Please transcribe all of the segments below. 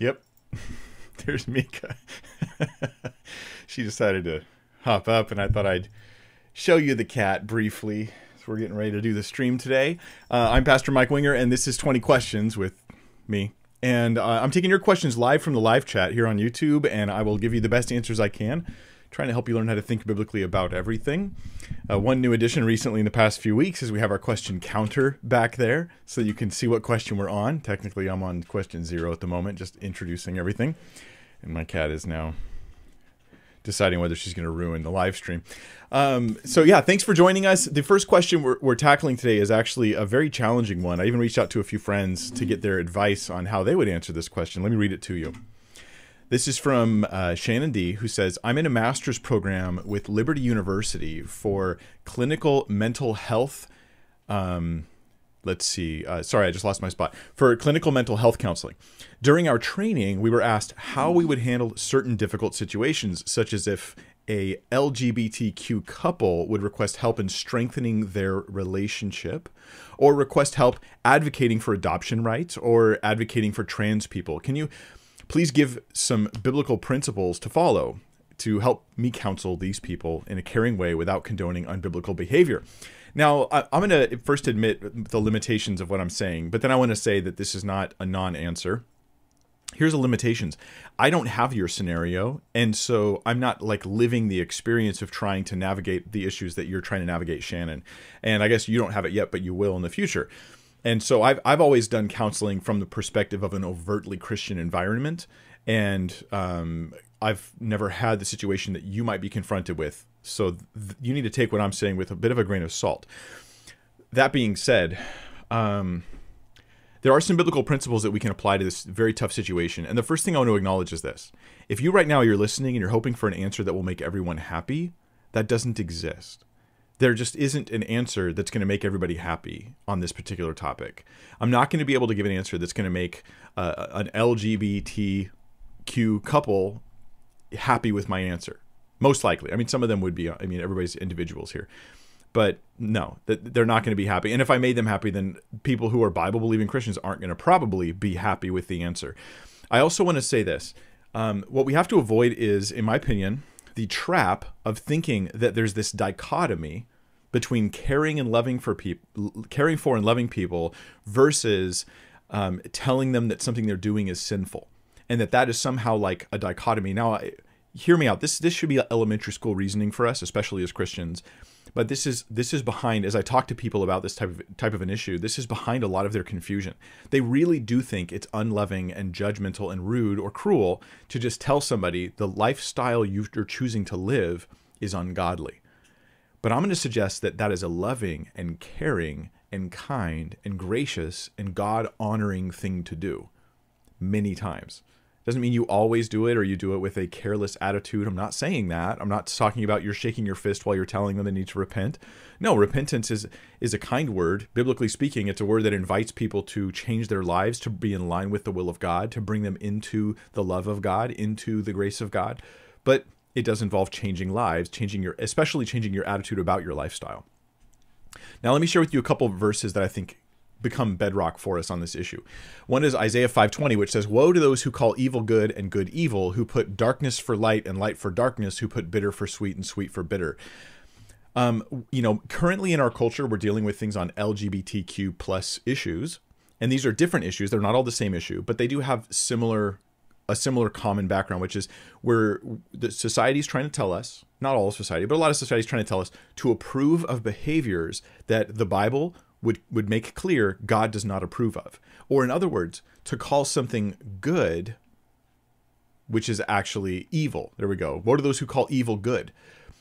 Yep. There's Mika. she decided to hop up, and I thought I'd show you the cat briefly. So we're getting ready to do the stream today. Uh, I'm Pastor Mike Winger, and this is 20 Questions with me. And uh, I'm taking your questions live from the live chat here on YouTube, and I will give you the best answers I can, trying to help you learn how to think biblically about everything. Uh, one new addition recently in the past few weeks is we have our question counter back there, so you can see what question we're on. Technically, I'm on question zero at the moment, just introducing everything. And my cat is now deciding whether she's going to ruin the live stream. Um, so yeah, thanks for joining us. The first question we're, we're, tackling today is actually a very challenging one. I even reached out to a few friends to get their advice on how they would answer this question. Let me read it to you. This is from uh, Shannon D, who says, I'm in a master's program with Liberty University for clinical mental health. Um, let's see. Uh, sorry, I just lost my spot. For clinical mental health counseling. During our training, we were asked how we would handle certain difficult situations, such as if a LGBTQ couple would request help in strengthening their relationship or request help advocating for adoption rights or advocating for trans people. Can you please give some biblical principles to follow to help me counsel these people in a caring way without condoning unbiblical behavior. Now, I, am going to first admit the limitations of what I'm saying, but then I want to say that this is not a non answer. Here's the limitations. I don't have your scenario, and so I'm not like living the experience of trying to navigate the issues that you're trying to navigate, Shannon. And I guess you don't have it yet, but you will in the future. And so I've I've always done counseling from the perspective of an overtly Christian environment, and um, I've never had the situation that you might be confronted with. So th- you need to take what I'm saying with a bit of a grain of salt. That being said, um, there are some biblical principles that we can apply to this very tough situation. And the first thing I want to acknowledge is this: if you right now you're listening and you're hoping for an answer that will make everyone happy, that doesn't exist there just isn't an answer that's going to make everybody happy on this particular topic. I'm not going to be able to give an answer that's going to make uh, an LGBTQ couple happy with my answer. Most likely. I mean, some of them would be. I mean, everybody's individuals here. But no, they're not going to be happy. And if I made them happy, then people who are Bible believing Christians aren't going to probably be happy with the answer. I also want to say this. Um, what we have to avoid is, in my opinion, the trap of thinking that there's this dichotomy between caring and loving for people, caring for and loving people, versus um, telling them that something they're doing is sinful, and that that is somehow like a dichotomy. Now, I, hear me out. This this should be elementary school reasoning for us, especially as Christians. But this is this is behind as I talk to people about this type of type of an issue. This is behind a lot of their confusion. They really do think it's unloving and judgmental and rude or cruel to just tell somebody the lifestyle you're choosing to live is ungodly. But I'm going to suggest that that is a loving and caring and kind and gracious and God honoring thing to do many times. Doesn't mean you always do it or you do it with a careless attitude. I'm not saying that. I'm not talking about you're shaking your fist while you're telling them they need to repent. No, repentance is is a kind word. Biblically speaking, it's a word that invites people to change their lives, to be in line with the will of God, to bring them into the love of God, into the grace of God. But it does involve changing lives, changing your, especially changing your attitude about your lifestyle. Now, let me share with you a couple of verses that I think become bedrock for us on this issue. One is Isaiah 5:20 which says woe to those who call evil good and good evil who put darkness for light and light for darkness who put bitter for sweet and sweet for bitter. Um, you know, currently in our culture we're dealing with things on LGBTQ plus issues and these are different issues. They're not all the same issue, but they do have similar a similar common background, which is where the society is trying to tell us, not all of society, but a lot of society is trying to tell us to approve of behaviors that the Bible would, would make clear God does not approve of. Or, in other words, to call something good, which is actually evil. There we go. What are those who call evil good?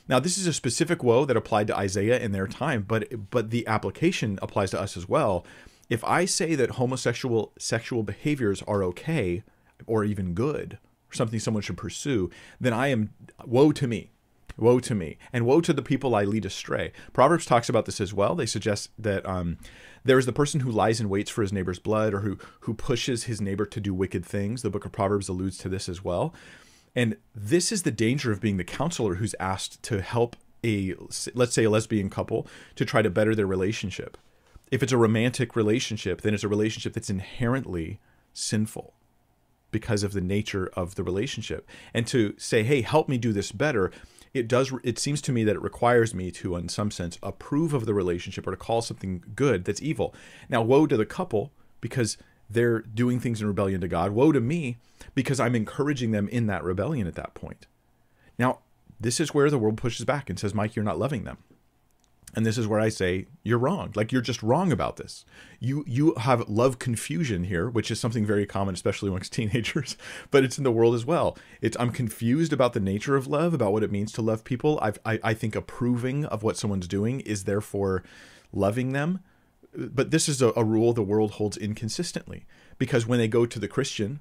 Now, this is a specific woe that applied to Isaiah in their time, but but the application applies to us as well. If I say that homosexual sexual behaviors are okay, or even good or something someone should pursue, then I am woe to me. Woe to me, and woe to the people I lead astray. Proverbs talks about this as well. They suggest that um, there is the person who lies and waits for his neighbor's blood, or who who pushes his neighbor to do wicked things. The book of Proverbs alludes to this as well. And this is the danger of being the counselor who's asked to help a let's say a lesbian couple to try to better their relationship. If it's a romantic relationship, then it's a relationship that's inherently sinful because of the nature of the relationship. And to say, hey, help me do this better, it does it seems to me that it requires me to in some sense approve of the relationship or to call something good that's evil. Now woe to the couple because they're doing things in rebellion to god. Woe to me because i'm encouraging them in that rebellion at that point. Now this is where the world pushes back and says mike you're not loving them and this is where I say you're wrong. Like you're just wrong about this. You you have love confusion here, which is something very common, especially amongst teenagers, but it's in the world as well. It's I'm confused about the nature of love, about what it means to love people. I've, I I think approving of what someone's doing is therefore loving them. But this is a, a rule the world holds inconsistently because when they go to the Christian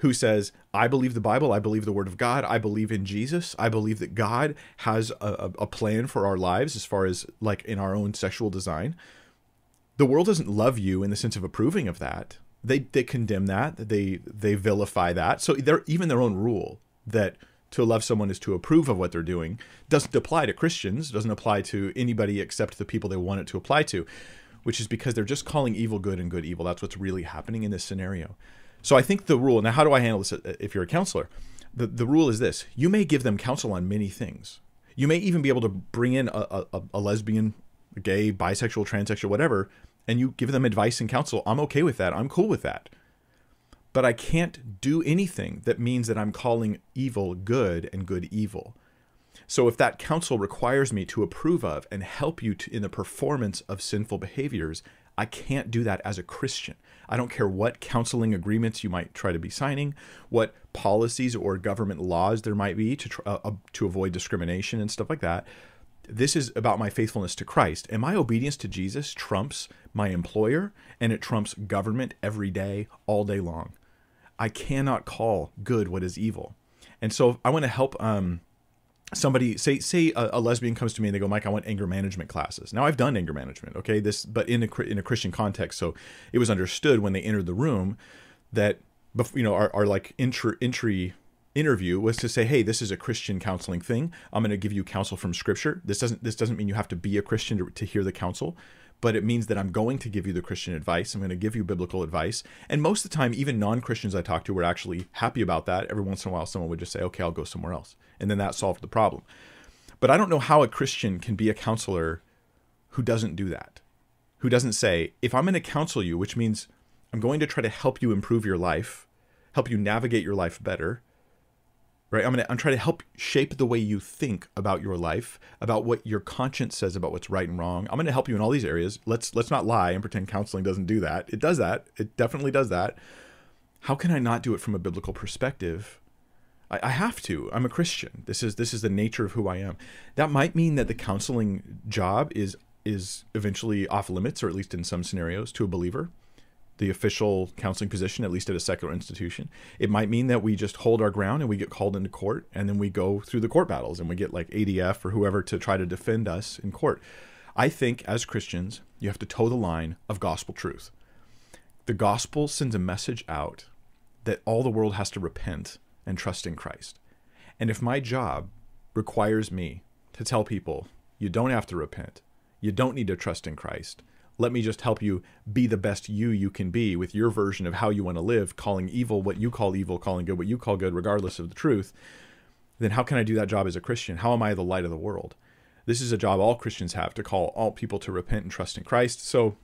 who says, I believe the Bible, I believe the Word of God, I believe in Jesus, I believe that God has a, a, plan for our lives as far as like in our own sexual design. The world doesn't love you in the sense of approving of that. They they condemn that, they they vilify that. So they're even their own rule that to love someone is to approve of what they're doing doesn't apply to Christians, doesn't apply to anybody except the people they want it to apply to, which is because they're just calling evil good and good evil. That's what's really happening in this scenario. So I think the rule now, how do I handle this if you're a counselor? The, the rule is this you may give them counsel on many things. You may even be able to bring in a, a, a lesbian, a gay, bisexual, transsexual, whatever, and you give them advice and counsel. I'm okay with that. I'm cool with that. But I can't do anything that means that I'm calling evil good and good evil. So if that counsel requires me to approve of and help you to, in the performance of sinful behaviors, I can't do that as a Christian. I don't care what counseling agreements you might try to be signing, what policies or government laws there might be to tr- uh, uh, to avoid discrimination and stuff like that. This is about my faithfulness to Christ, and my obedience to Jesus trumps my employer, and it trumps government every day, all day long. I cannot call good what is evil, and so I want to help. Um, somebody say say a, a, lesbian comes to me and they go mike i want anger management classes. Now i've done anger management okay? This but in a in a christian context so it was understood when they entered the room that you know our, our like entry entry interview was to say hey this is a christian counseling thing. I'm going to give you counsel from scripture. This doesn't this doesn't mean you have to be a christian to, to hear the counsel but it means that I'm going to give you the Christian advice. I'm going to give you biblical advice. And most of the time, even non Christians I talk to were actually happy about that. Every once in a while, someone would just say, okay, I'll go somewhere else. And then that solved the problem. But I don't know how a Christian can be a counselor who doesn't do that, who doesn't say, if I'm going to counsel you, which means I'm going to try to help you improve your life, help you navigate your life better, right? I'm going to i'm trying to help shape the way you think about your life about what your conscience says about what's right and wrong. I'm going to help you in all these areas. Let's let's not lie and pretend counseling doesn't do that. It does that. It definitely does that. How can i not do it from a biblical perspective? I, I have to. I'm a christian. This is this is the nature of who i am. That might mean that the counseling job is is eventually off limits or at least in some scenarios to a believer the official counseling position, at least at a secular institution. It might mean that we just hold our ground and we get called into court and then we go through the court battles and we get like ADF or whoever to try to defend us in court. I think as Christians, you have to toe the line of gospel truth. The gospel sends a message out that all the world has to repent and trust in Christ. And if my job requires me to tell people, you don't have to repent, you don't need to trust in Christ, let me just help you be the best you you can be with your version of how you want to live, calling evil what you call evil, calling good what you call good, regardless of the truth, then how can I do that job as a Christian? How am I the light of the world? This is a job all Christians have to call all people to repent and trust in Christ. So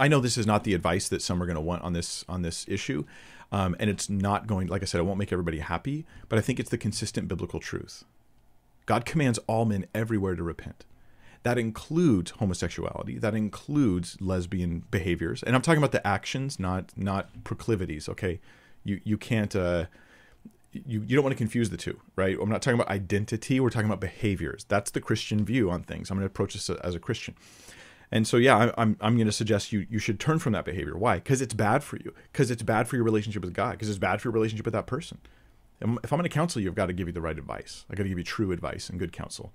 I know this is not the advice that some are going to want on this on this issue. Um, and it's not going like i said it won't make everybody happy but i think it's the consistent biblical truth god commands all men everywhere to repent that includes homosexuality that includes lesbian behaviors and i'm talking about the actions not not proclivities okay you you can't uh you, you don't want to confuse the two, right? I'm not talking about identity. We're talking about behaviors. That's the Christian view on things. I'm going to approach this as a Christian. And so, yeah, I'm, I'm going to suggest you, you should turn from that behavior. Why? Because it's bad for you. Because it's bad for your relationship with God. Because it's bad for your relationship with that person. If I'm going to counsel you, I've got to give you the right advice. I got to give you true advice and good counsel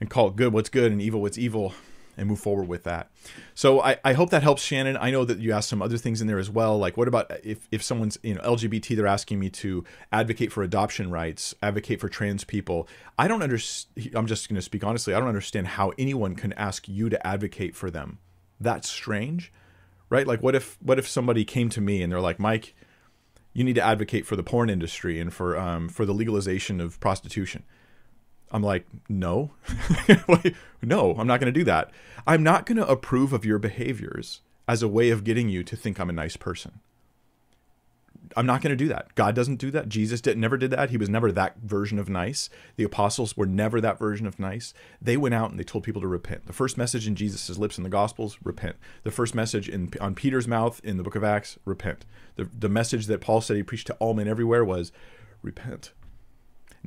and call it good what's good and evil what's evil and move forward with that. So I, I hope that helps Shannon. I know that you asked some other things in there as well. Like what about if, if someone's you know LGBT, they're asking me to advocate for adoption rights, advocate for trans people. I don't understand. I'm just going to speak honestly. I don't understand how anyone can ask you to advocate for them. That's strange, right? Like what if what if somebody came to me and they're like, Mike, You need to advocate for the porn industry and for um, for the legalization of prostitution. I'm like, no, no, I'm not going to do that. I'm not going to approve of your behaviors as a way of getting you to think I'm a nice person. I'm not going to do that. God doesn't do that. Jesus did, never did that. He was never that version of nice. The apostles were never that version of nice. They went out and they told people to repent. The first message in Jesus' lips in the Gospels, repent. The first message in on Peter's mouth in the book of Acts, repent. The, the message that Paul said he preached to all men everywhere was repent.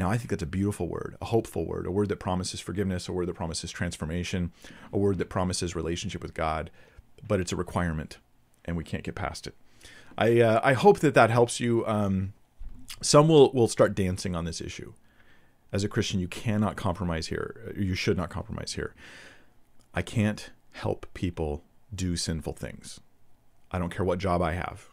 Now, I think that's a beautiful word, a hopeful word, a word that promises forgiveness, a word that promises transformation, a word that promises relationship with God, but it's a requirement, and we can't get past it. I uh, I hope that that helps you. Um, some will will start dancing on this issue. As a Christian, you cannot compromise here. You should not compromise here. I can't help people do sinful things. I don't care what job I have.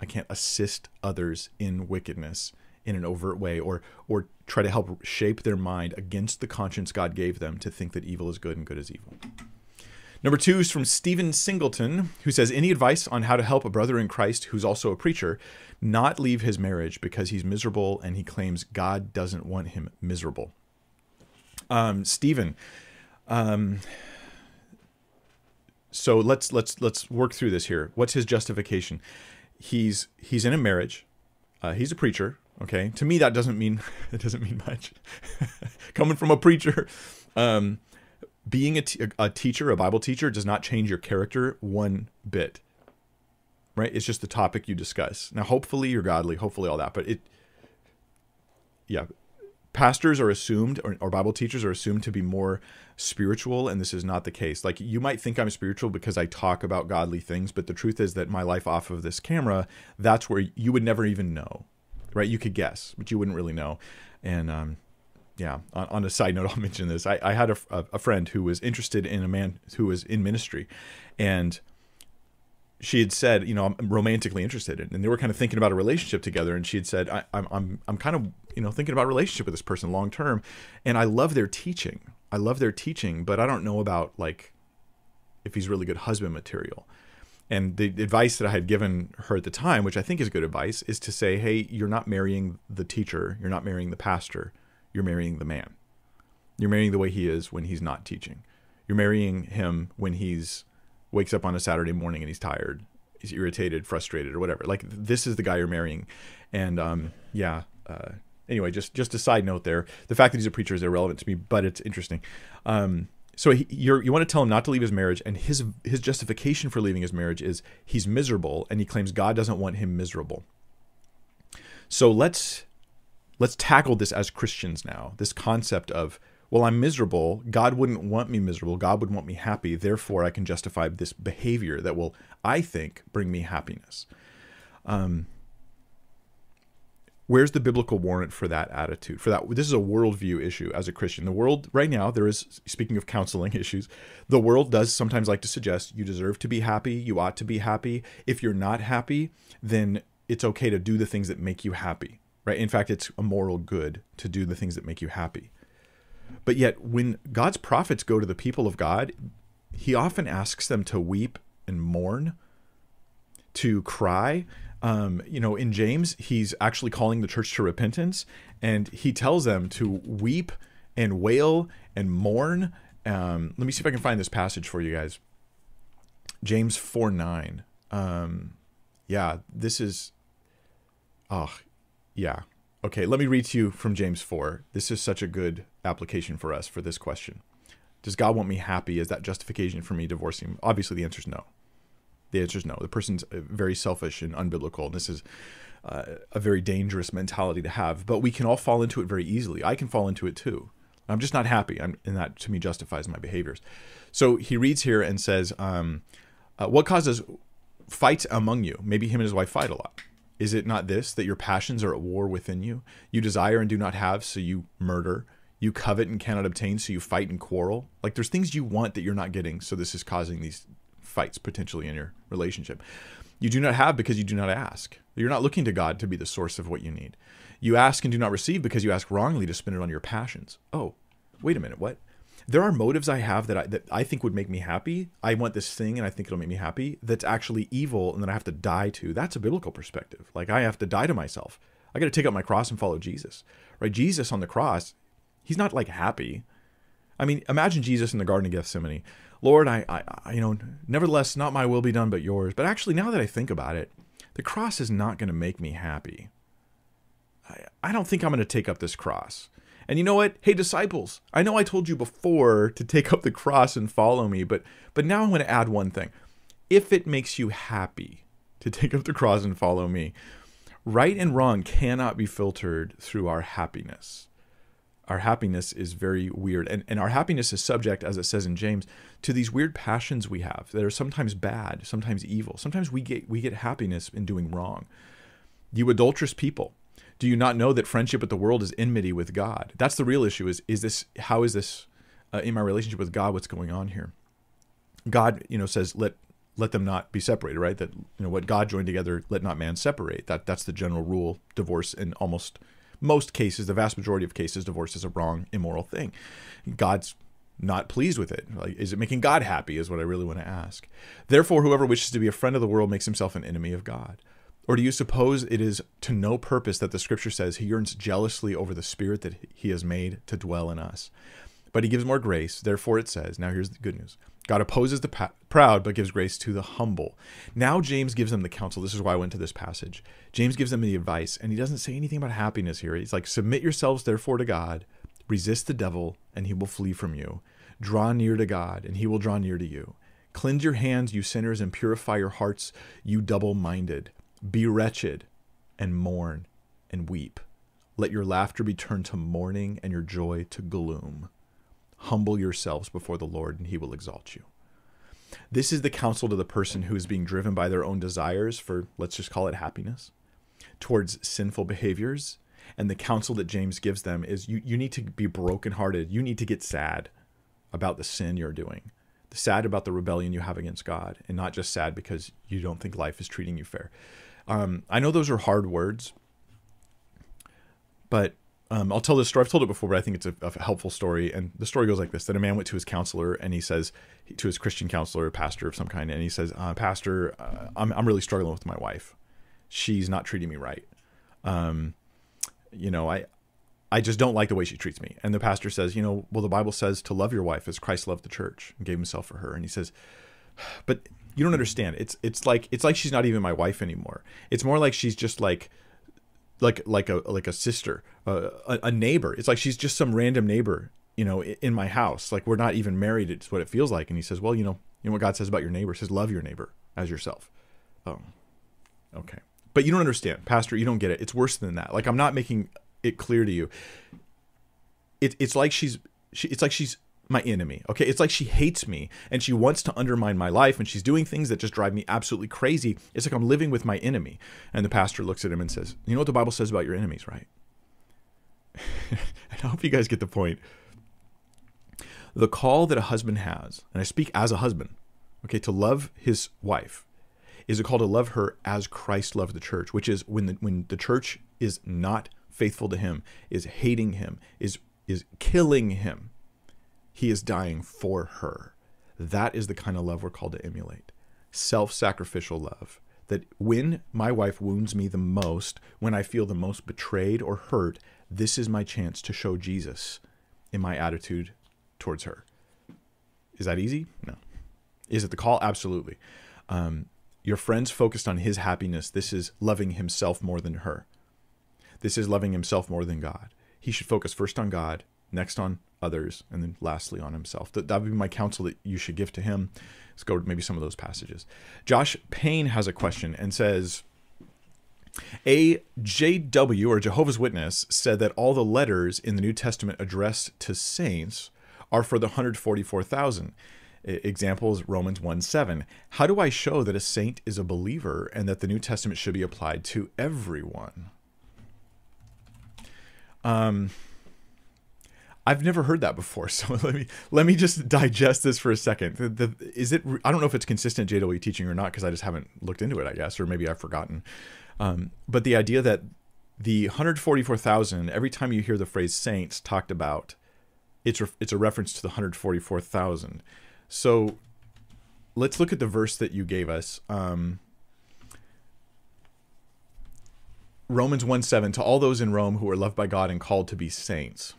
I can't assist others in wickedness in an overt way or or try to help shape their mind against the conscience God gave them to think that evil is good and good is evil. Number two is from Stephen Singleton, who says, Any advice on how to help a brother in Christ who's also a preacher not leave his marriage because he's miserable and he claims God doesn't want him miserable? Um, Stephen, um, so let's let's let's work through this here. What's his justification? He's he's in a marriage. Uh, he's a preacher. Okay, to me that doesn't mean it doesn't mean much. Coming from a preacher, um, being a, t- a teacher, a Bible teacher, does not change your character one bit. Right? It's just the topic you discuss. Now, hopefully you're godly, hopefully all that, but it, yeah, pastors are assumed or, or, bible teachers are assumed to be more spiritual and this is not the case like you might think i'm spiritual because i talk about godly things but the truth is that my life off of this camera that's where you would never even know right? You could guess, but you wouldn't really know. And um, yeah, on, on, a side note, I'll mention this. I, I had a, a, friend who was interested in a man who was in ministry, and she had said, you know, I'm romantically interested, in, and they were kind of thinking about a relationship together. And she had said, I, I'm, I'm, I'm kind of, you know, thinking about a relationship with this person long term, and I love their teaching. I love their teaching, but I don't know about like if he's really good husband material. And the advice that I had given her at the time, which I think is good advice, is to say, hey, you're not marrying the teacher, you're not marrying the pastor, you're marrying the man. You're marrying the way he is when he's not teaching. You're marrying him when he's wakes up on a Saturday morning and he's tired, he's irritated, frustrated, or whatever. Like this is the guy you're marrying. And um, yeah. Uh, anyway, just just a side note there. The fact that he's a preacher is irrelevant to me, but it's interesting. Um, so he, you want to tell him not to leave his marriage, and his his justification for leaving his marriage is he's miserable, and he claims God doesn't want him miserable. So let's let's tackle this as Christians now. This concept of well, I'm miserable. God wouldn't want me miserable. God would want me happy. Therefore, I can justify this behavior that will, I think, bring me happiness. Um, where's the biblical warrant for that attitude for that this is a worldview issue as a christian. The world right now there is speaking of counseling issues the world does sometimes like to suggest you deserve to be happy you ought to be happy. If you're not happy then it's okay to do the things that make you happy right? In fact it's a moral good to do the things that make you happy. But yet when god's prophets go to the people of god he often asks them to weep and mourn to cry um, you know, in James, he's actually calling the church to repentance, and he tells them to weep and wail and mourn. Um, let me see if I can find this passage for you guys. James 4 9. Um, yeah, this is. Oh, yeah. Okay, let me read to you from James 4. This is such a good application for us for this question. Does God want me happy? Is that justification for me divorcing? Obviously, the answer is no. The answer is no. The person's uh, very selfish and unbiblical. And this is uh, a very dangerous mentality to have. But we can all fall into it very easily. I can fall into it too. I'm just not happy, I'm, and that to me justifies my behaviors. So he reads here and says, um, uh, "What causes fights among you? Maybe him and his wife fight a lot. Is it not this that your passions are at war within you? You desire and do not have, so you murder." You covet and cannot obtain, so you fight and quarrel. Like there's things you want that you're not getting, so this is causing these fights potentially in your relationship. You do not have because you do not ask. You're not looking to God to be the source of what you need. You ask and do not receive because you ask wrongly to spend it on your passions. Oh, wait a minute, what? there are motives I have that I that I think would make me happy. I want this thing and I think it'll make me happy. That's actually evil and then I have to die to. That's a biblical perspective. Like I have to die to myself. I got to take up my cross and follow Jesus. Right? Jesus on the cross, he's not like happy. I mean, imagine Jesus in the Garden of Gethsemane. Lord, I, I, you know, nevertheless, not my will be done, but yours. But actually, now that I think about it, the cross is not going to make me happy. I, I don't think I'm going to take up this cross. And you know what? Hey, disciples, I know I told you before to take up the cross and follow me, but but now I'm going to add one thing. If it makes you happy to take up the cross and follow me, right and wrong cannot be filtered through our happiness. Our happiness is very weird. And, and our happiness is subject, as it says in James, to these weird passions we have that are sometimes bad, sometimes evil. Sometimes we get we get happiness in doing wrong. You adulterous people, do you not know that friendship with the world is enmity with God? That's the real issue. Is is this how is this uh, in my relationship with God? What's going on here? God, you know, says let let them not be separated, right? That you know what God joined together, let not man separate. That that's the general rule. Divorce in almost most cases, the vast majority of cases, divorce is a wrong, immoral thing. God's not pleased with it. Like, is it making God happy? Is what I really want to ask. Therefore, whoever wishes to be a friend of the world makes himself an enemy of God. Or do you suppose it is to no purpose that the scripture says he yearns jealously over the spirit that he has made to dwell in us? But he gives more grace. Therefore, it says, now here's the good news God opposes the proud, but gives grace to the humble. Now, James gives them the counsel. This is why I went to this passage. James gives them the advice, and he doesn't say anything about happiness here. He's like, Submit yourselves, therefore, to God, resist the devil, and he will flee from you. Draw near to God, and he will draw near to you. Cleanse your hands, you sinners, and purify your hearts, you double minded. Be wretched and mourn and weep. Let your laughter be turned to mourning and your joy to gloom. Humble yourselves before the Lord, and he will exalt you. This is the counsel to the person who is being driven by their own desires for, let's just call it happiness, towards sinful behaviors. And the counsel that James gives them is you, you need to be brokenhearted. You need to get sad about the sin you're doing, sad about the rebellion you have against God, and not just sad because you don't think life is treating you fair. Um, I know those are hard words, but um, I'll tell this story. I've told it before, but I think it's a, a, helpful story. And the story goes like this: that a man went to his counselor and he says to his Christian counselor, pastor of some kind, and he says, uh, "Pastor, uh, I'm I'm really struggling with my wife. She's not treating me right. Um, you know, I." I just don't like the way she treats me. And the pastor says, you know, well, the Bible says to love your wife as Christ loved the church and gave himself for her. And he says, but you don't understand. It's it's like it's like she's not even my wife anymore. It's more like she's just like like like a like a sister, uh, a, a neighbor. It's like she's just some random neighbor, you know, in my house. Like we're not even married. It's what it feels like. And he says, well, you know, you know what God says about your neighbor. He says, love your neighbor as yourself. Oh, okay. But you don't understand, Pastor. You don't get it. It's worse than that. Like I'm not making it clear to you. It, it's like she's she, it's like she's my enemy. Okay, it's like she hates me and she wants to undermine my life and she's doing things that just drive me absolutely crazy. It's like I'm living with my enemy. And the pastor looks at him and says, "You know what the Bible says about your enemies, right?" I hope you guys get the point. The call that a husband has, and I speak as a husband, okay, to love his wife, is a call to love her as Christ loved the church, which is when the when the church is not faithful to him, is hating him, is is killing him he is dying for her. That is the kind of love we're called to emulate self sacrificial love. That when my wife wounds me the most, when I feel the most betrayed or hurt, this is my chance to show Jesus in my attitude towards her. Is that easy? No. Is it the call? Absolutely. Um, your friend's focused on his happiness. This is loving himself more than her. This is loving himself more than God. He should focus first on God, next on others, and then lastly on himself. That, would be my counsel that you should give to him. Let's go to maybe some of those passages. Josh Payne has a question and says, a JW or Jehovah's Witness said that all the letters in the New Testament addressed to saints are for the 144,000. Examples Romans 1 7. How do I show that a saint is a believer and that the New Testament should be applied to everyone? Um, I've never heard that before, so let me let me just digest this for a second. The, the, is it? I don't know if it's consistent JW teaching or not because I just haven't looked into it. I guess, or maybe I've forgotten. Um, but the idea that the 144,000, every time you hear the phrase saints talked about, it's re- it's a reference to the 144,000. So let's look at the verse that you gave us. Um, Romans 1 7 to all those in Rome who are loved by God and called to be saints.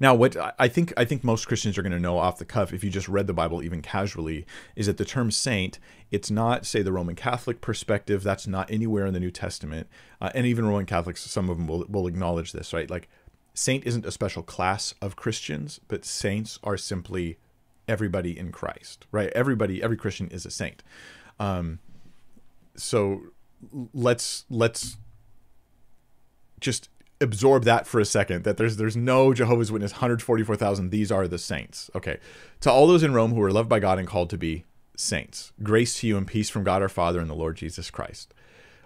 Now, what I think I think most Christians are going to know off the cuff, if you just read the Bible even casually, is that the term saint, it's not say the Roman Catholic perspective. That's not anywhere in the New Testament, uh, and even Roman Catholics, some of them will, will acknowledge this, right? Like, saint isn't a special class of Christians, but saints are simply everybody in Christ, right? Everybody, every Christian is a saint. Um, so let's let's just absorb that for a second that there's there's no Jehovah's Witness 144,000 these are the saints. Okay. To all those in Rome who are loved by God and called to be saints. Grace to you and peace from God our Father and the Lord Jesus Christ.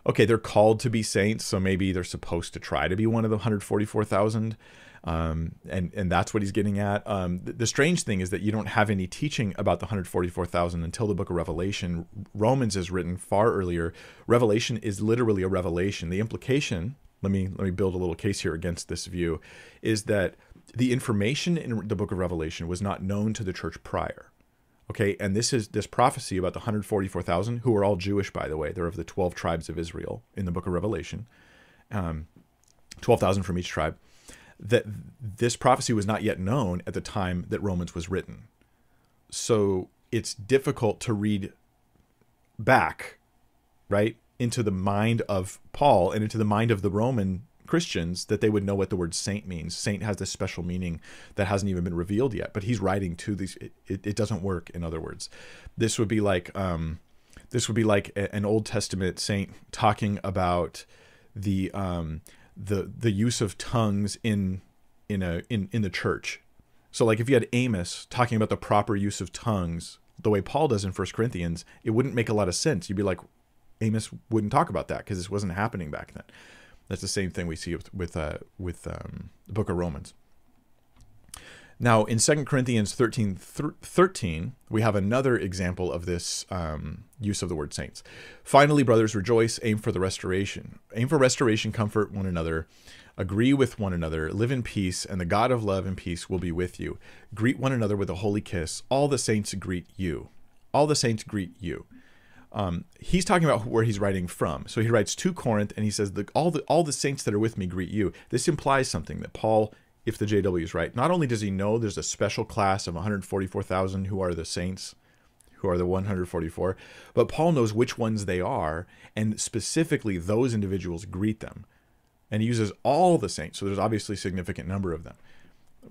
Okay, they're called to be saints, so maybe they're supposed to try to be one of the 144,000. Um, and and that's what he's getting at. Um, the, the, strange thing is that you don't have any teaching about the 144,000 until the book of Revelation. Romans is written far earlier. Revelation is literally a revelation. The implication, let me let me build a little case here against this view, is that the information in the book of Revelation was not known to the church prior. Okay, and this is this prophecy about the 144,000, who are all Jewish, by the way. They're of the 12 tribes of Israel in the book of Revelation. Um, 12,000 from each tribe that this prophecy was not yet known at the time that Romans was written. So it's difficult to read back, right, into the mind of Paul and into the mind of the Roman Christians that they would know what the word saint means. Saint has this special meaning that hasn't even been revealed yet, but he's writing to these. It, it, it doesn't work. In other words, this would be like um, this would be like an Old Testament saint talking about the um, the the use of tongues in in a in in the church. So like if you had Amos talking about the proper use of tongues the way Paul does in First Corinthians, it wouldn't make a lot of sense. You'd be like Amos wouldn't talk about that because this wasn't happening back then. That's the same thing we see with with uh, with um, the book of Romans. Now, in 2 Corinthians 13, 13, we have another example of this um, use of the word saints. Finally, brothers, rejoice, aim for the restoration. Aim for restoration, comfort one another, agree with one another, live in peace, and the God of love and peace will be with you. Greet one another with a holy kiss. All the saints greet you. All the saints greet you. Um, he's talking about where he's writing from. So he writes to Corinth, and he says, the, "All the all the saints that are with me greet you." This implies something that Paul if the JW is right. Not only does he know there's a special class of 144,000 who are the saints, who are the 144, but Paul knows which ones they are, and specifically those individuals greet them. And he uses all the saints, so there's obviously a significant number of them.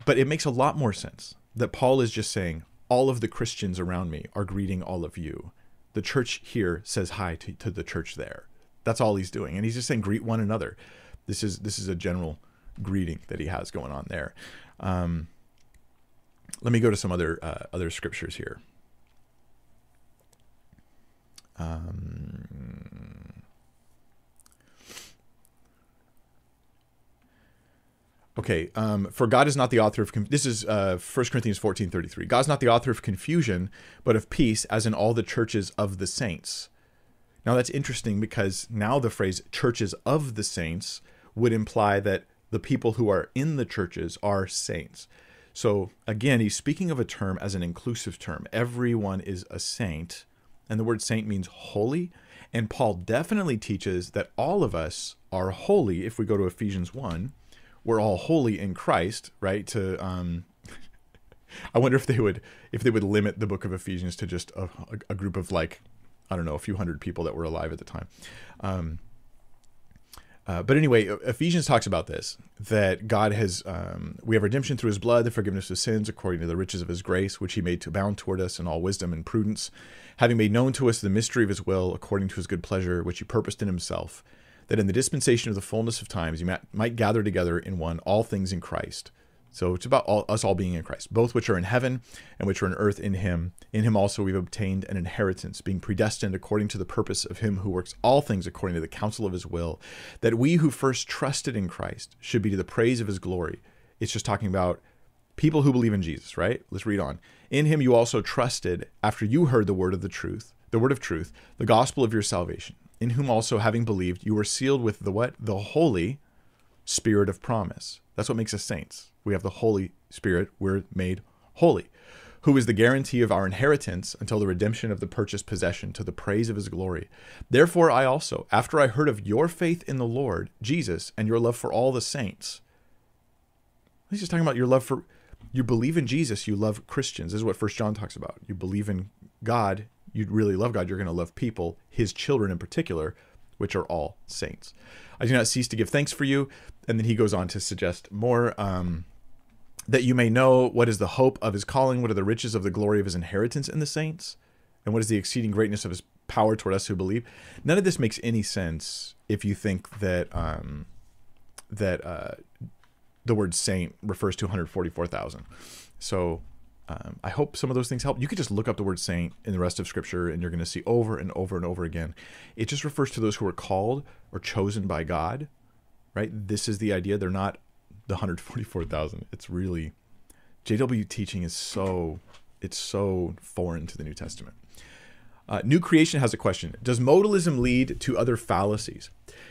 But it makes a lot more sense that Paul is just saying, all of the Christians around me are greeting all of you. The church here says hi to, to the church there. That's all he's doing. And he's just saying, greet one another. This is this is a general greeting that he has going on there. Um, let me go to some other uh, other scriptures here. Um, okay, um, for God is not the author of this is uh, 1 Corinthians fourteen thirty three. God's not the author of confusion, but of peace, as in all the churches of the saints. Now that's interesting because now the phrase "churches of the saints" would imply that the people who are in the churches are saints. So again, he's speaking of a term as an inclusive term. Everyone is a saint, and the word saint means holy. And Paul definitely teaches that all of us are holy. If we go to Ephesians 1, we're all holy in Christ, right? To um, I wonder if they would if they would limit the book of Ephesians to just a, a group of like I don't know a few hundred people that were alive at the time. Um, uh, but anyway, Ephesians talks about this that God has, um, we have redemption through his blood, the forgiveness of sins, according to the riches of his grace, which he made to abound toward us in all wisdom and prudence, having made known to us the mystery of his will, according to his good pleasure, which he purposed in himself, that in the dispensation of the fullness of times you might, might gather together in one all things in Christ so it's about all, us all being in Christ, both which are in heaven and which are in earth in him. In him also we've obtained an inheritance, being predestined according to the purpose of him who works all things according to the counsel of his will, that we who first trusted in Christ should be to the praise of his glory. It's just talking about people who believe in Jesus, right? Let's read on. In him you also trusted after you heard the word of the truth, the word of truth, the gospel of your salvation, in whom also having believed you were sealed with the what? The holy spirit of promise. That's what makes us saints. We have the Holy Spirit. We're made holy, who is the guarantee of our inheritance until the redemption of the purchased possession to the praise of his glory. Therefore, I also, after I heard of your faith in the Lord Jesus and your love for all the saints, he's just talking about your love for, you believe in Jesus, you love Christians. This is what First John talks about. You believe in God, you really love God, you're going to love people, his children in particular, which are all saints. I do not cease to give thanks for you. And then he goes on to suggest more. Um, that you may know what is the hope of his calling, what are the riches of the glory of his inheritance in the saints, and what is the exceeding greatness of his power toward us who believe. None of this makes any sense if you think that um, that uh, the word saint refers to 144,000. So um, I hope some of those things help. You could just look up the word saint in the rest of Scripture, and you're going to see over and over and over again. It just refers to those who are called or chosen by God. Right? This is the idea. They're not the 144,000. It's really JW teaching is so it's so foreign to the New Testament. Uh, New Creation has a question Does modalism lead to other fallacies?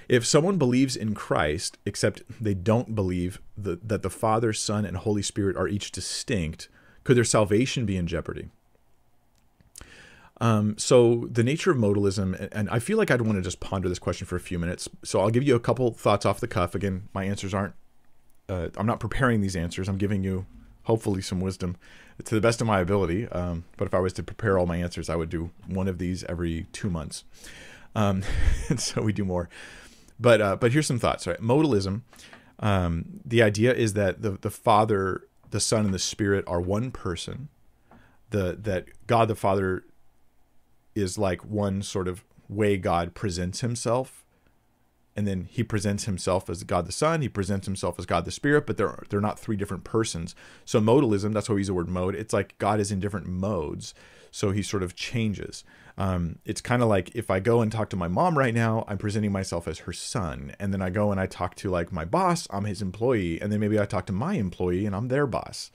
If someone believes in Christ, except they don't believe the, that the Father, Son, and Holy Spirit are each distinct, could their salvation be in jeopardy? Um, so, the nature of modalism, and I feel like I'd want to just ponder this question for a few minutes. So, I'll give you a couple thoughts off the cuff. Again, my answers aren't uh, I'm not preparing these answers. I'm giving you hopefully some wisdom to the best of my ability. Um, but if I was to prepare all my answers, I would do one of these every two months. Um, and so we do more. But uh, but here's some thoughts. Right, modalism. Um, the idea is that the the Father, the Son, and the Spirit are one person. The that God the Father is like one sort of way God presents Himself and then he presents himself as God the Son, he presents himself as God the Spirit, but they're they're not three different persons. So modalism, that's why we use the word mode. It's like God is in different modes, so he sort of changes. Um, it's kind of like if I go and talk to my mom right now, I'm presenting myself as her son, and then I go and I talk to like my boss, I'm his employee, and then maybe I talk to my employee and I'm their boss.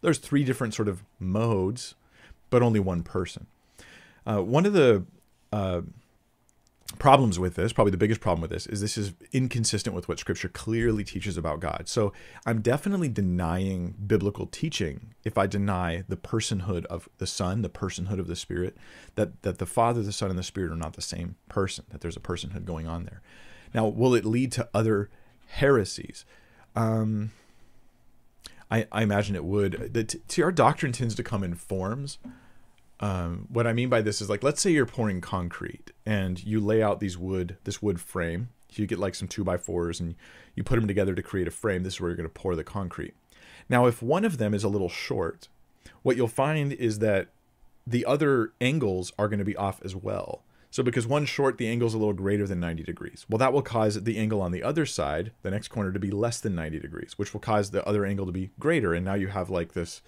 There's three different sort of modes, but only one person. Uh, one of the uh, problems with this, probably the biggest problem with this, is this is inconsistent with what Scripture clearly teaches about God. So I'm definitely denying biblical teaching if I deny the personhood of the Son, the personhood of the Spirit, that that the Father, the Son, and the Spirit are not the same person. That there's a personhood going on there. Now, will it lead to other heresies? Um, I, I imagine it would. The, t- our doctrine tends to come in forms. Um, what I mean by this is like, let's say you're pouring concrete and you lay out these wood, this wood frame. So You get like some two by fours and you put them together to create a frame. This is where you're going to pour the concrete. Now, if one of them is a little short, what you'll find is that the other angles are going to be off as well. So because one's short, the angle's a little greater than 90 degrees. Well, that will cause the angle on the other side, the next corner, to be less than 90 degrees, which will cause the other angle to be greater. And now you have like this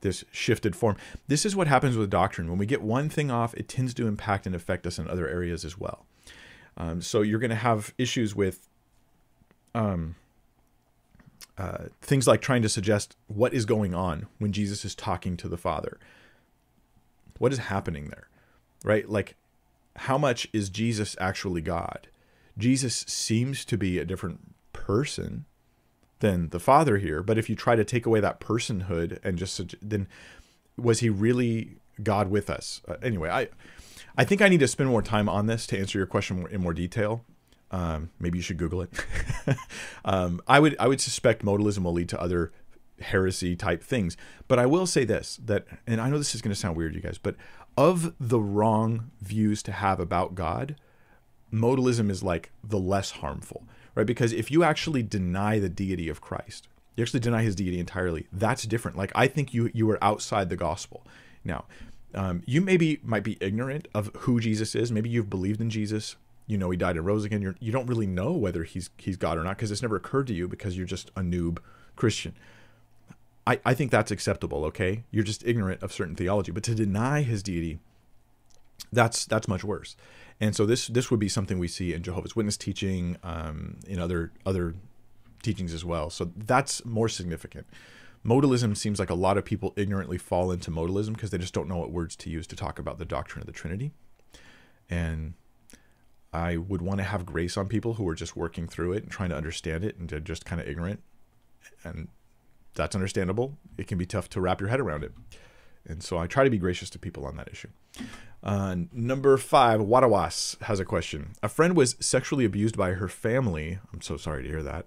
this shifted form. This is what happens with doctrine. When we get one thing off, it tends to impact and affect us in other areas as well. Um, so you're going to have issues with um, uh, things like trying to suggest what is going on when Jesus is talking to the Father. What is happening there, right? Like, how much is Jesus actually God? Jesus seems to be a different person than the father here. But if you try to take away that personhood and just then was he really God with us? Uh, anyway, I I think I need to spend more time on this to answer your question in more detail. Um, maybe you should Google it. um, I would I would suspect modalism will lead to other heresy type things. But I will say this that, and I know this is going to sound weird, you guys, but of the wrong views to have about God, modalism is like the less harmful right? Because if you actually deny the deity of Christ, you actually deny his deity entirely. That's different. Like I think you you are outside the gospel. Now, um, you maybe might be ignorant of who Jesus is. Maybe you've believed in Jesus. You know he died and rose again. You're, you don't really know whether he's he's God or not because it's never occurred to you because you're just a noob Christian. I, I think that's acceptable. Okay, you're just ignorant of certain theology, but to deny his deity, that's that's much worse. And so this this would be something we see in Jehovah's Witness teaching, um, in other other teachings as well. So that's more significant. Modalism seems like a lot of people ignorantly fall into modalism because they just don't know what words to use to talk about the doctrine of the Trinity. And I would want to have grace on people who are just working through it and trying to understand it and just kind of ignorant. And that's understandable. It can be tough to wrap your head around it. And so I try to be gracious to people on that issue. Uh, number five, Wadawas has a question. A friend was sexually abused by her family. I'm so sorry to hear that.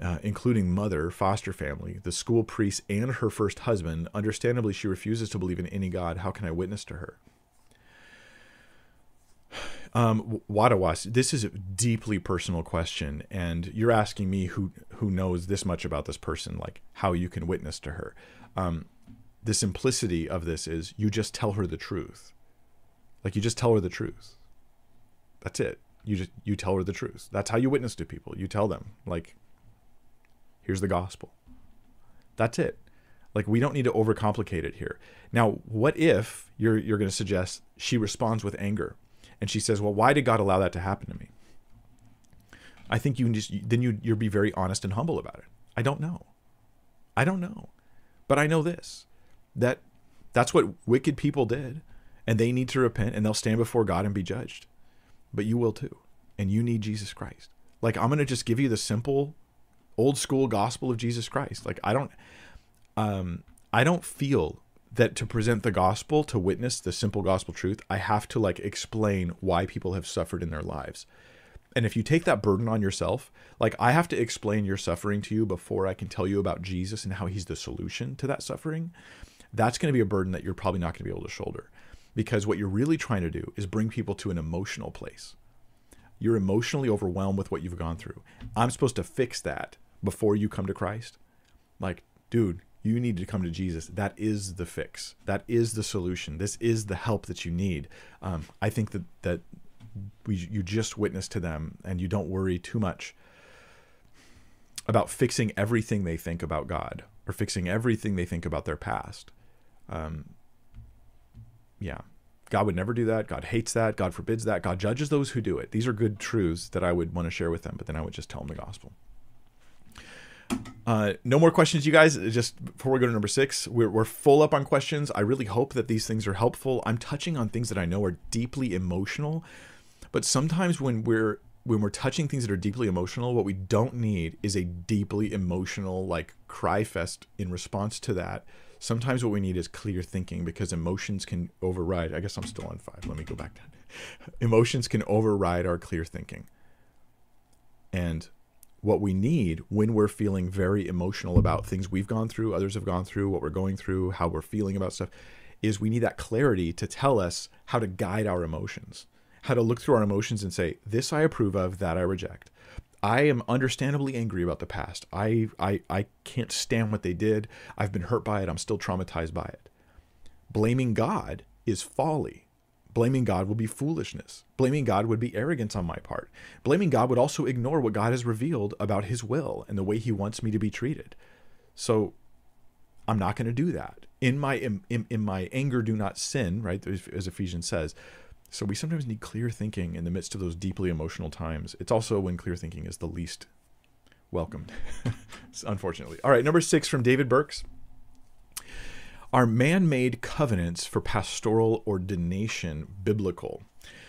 Uh, including mother, foster family, the school priest, and her first husband. Understandably, she refuses to believe in any God. How can I witness to her? Um, Wadawas, this is a deeply personal question, and you're asking me who who knows this much about this person, like how you can witness to her. Um, the simplicity of this is you just tell her the truth. Like you just tell her the truth. That's it. You just you tell her the truth. That's how you witness to people. You tell them like here's the gospel. That's it. Like we don't need to overcomplicate it here. Now, what if you're you're going to suggest she responds with anger and she says, "Well, why did God allow that to happen to me?" I think you can just then you you'll be very honest and humble about it. I don't know. I don't know. But I know this that that's what wicked people did and they need to repent and they'll stand before God and be judged. But you will too. And you need Jesus Christ. Like I'm going to just give you the simple old school gospel of Jesus Christ. Like I don't um I don't feel that to present the gospel to witness the simple gospel truth, I have to like explain why people have suffered in their lives. And if you take that burden on yourself, like I have to explain your suffering to you before I can tell you about Jesus and how he's the solution to that suffering, that's going to be a burden that you're probably not going to be able to shoulder. Because what you're really trying to do is bring people to an emotional place. You're emotionally overwhelmed with what you've gone through. I'm supposed to fix that before you come to Christ. Like, dude, you need to come to Jesus. That is the fix. That is the solution. This is the help that you need. Um, I think that that we, you just witness to them, and you don't worry too much about fixing everything they think about God or fixing everything they think about their past. Um, yeah, God would never do that. God hates that. God forbids that. God judges those who do it. These are good truths that I would want to share with them, but then I would just tell them the gospel. Uh, no more questions, you guys. Just before we go to number six, we're, we're full up on questions. I really hope that these things are helpful. I'm touching on things that I know are deeply emotional, but sometimes when we're when we're touching things that are deeply emotional, what we don't need is a deeply emotional like cry fest in response to that. Sometimes what we need is clear thinking because emotions can override. I guess I'm still on five. Let me go back. Down. emotions can override our clear thinking. And what we need when we're feeling very emotional about things we've gone through, others have gone through, what we're going through, how we're feeling about stuff, is we need that clarity to tell us how to guide our emotions, how to look through our emotions and say, this I approve of, that I reject. I am understandably angry about the past. I, I, I can't stand what they did. I've been hurt by it. I'm still traumatized by it. Blaming God is folly. Blaming God would be foolishness. Blaming God would be arrogance on my part. Blaming God would also ignore what God has revealed about his will and the way he wants me to be treated. So I'm not going to do that. In my in, in, in my anger do not sin, right? As Ephesians says. So we sometimes need clear thinking in the midst of those deeply emotional times. It's also when clear thinking is the least welcomed, unfortunately. All right, number 6 from David Burks are man made covenants for pastoral ordination biblical?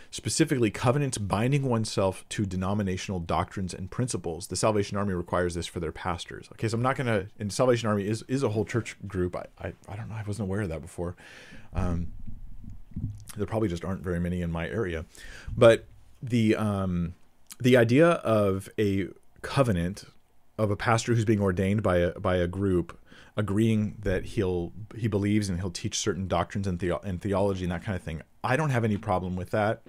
Specifically, covenants binding oneself to denominational doctrines and principles. The Salvation Army requires this for their pastors. Okay, so I'm not going to, and Salvation Army is, is a whole church group. I, I, I don't know, I wasn't aware of that before. Um, there probably just aren't very many in my area. But the, um, the idea of a covenant of a pastor who's being ordained by a, by a group agreeing that he'll he believes and he'll teach certain doctrines and, the, and theology and that kind of thing. I don't have any problem with that.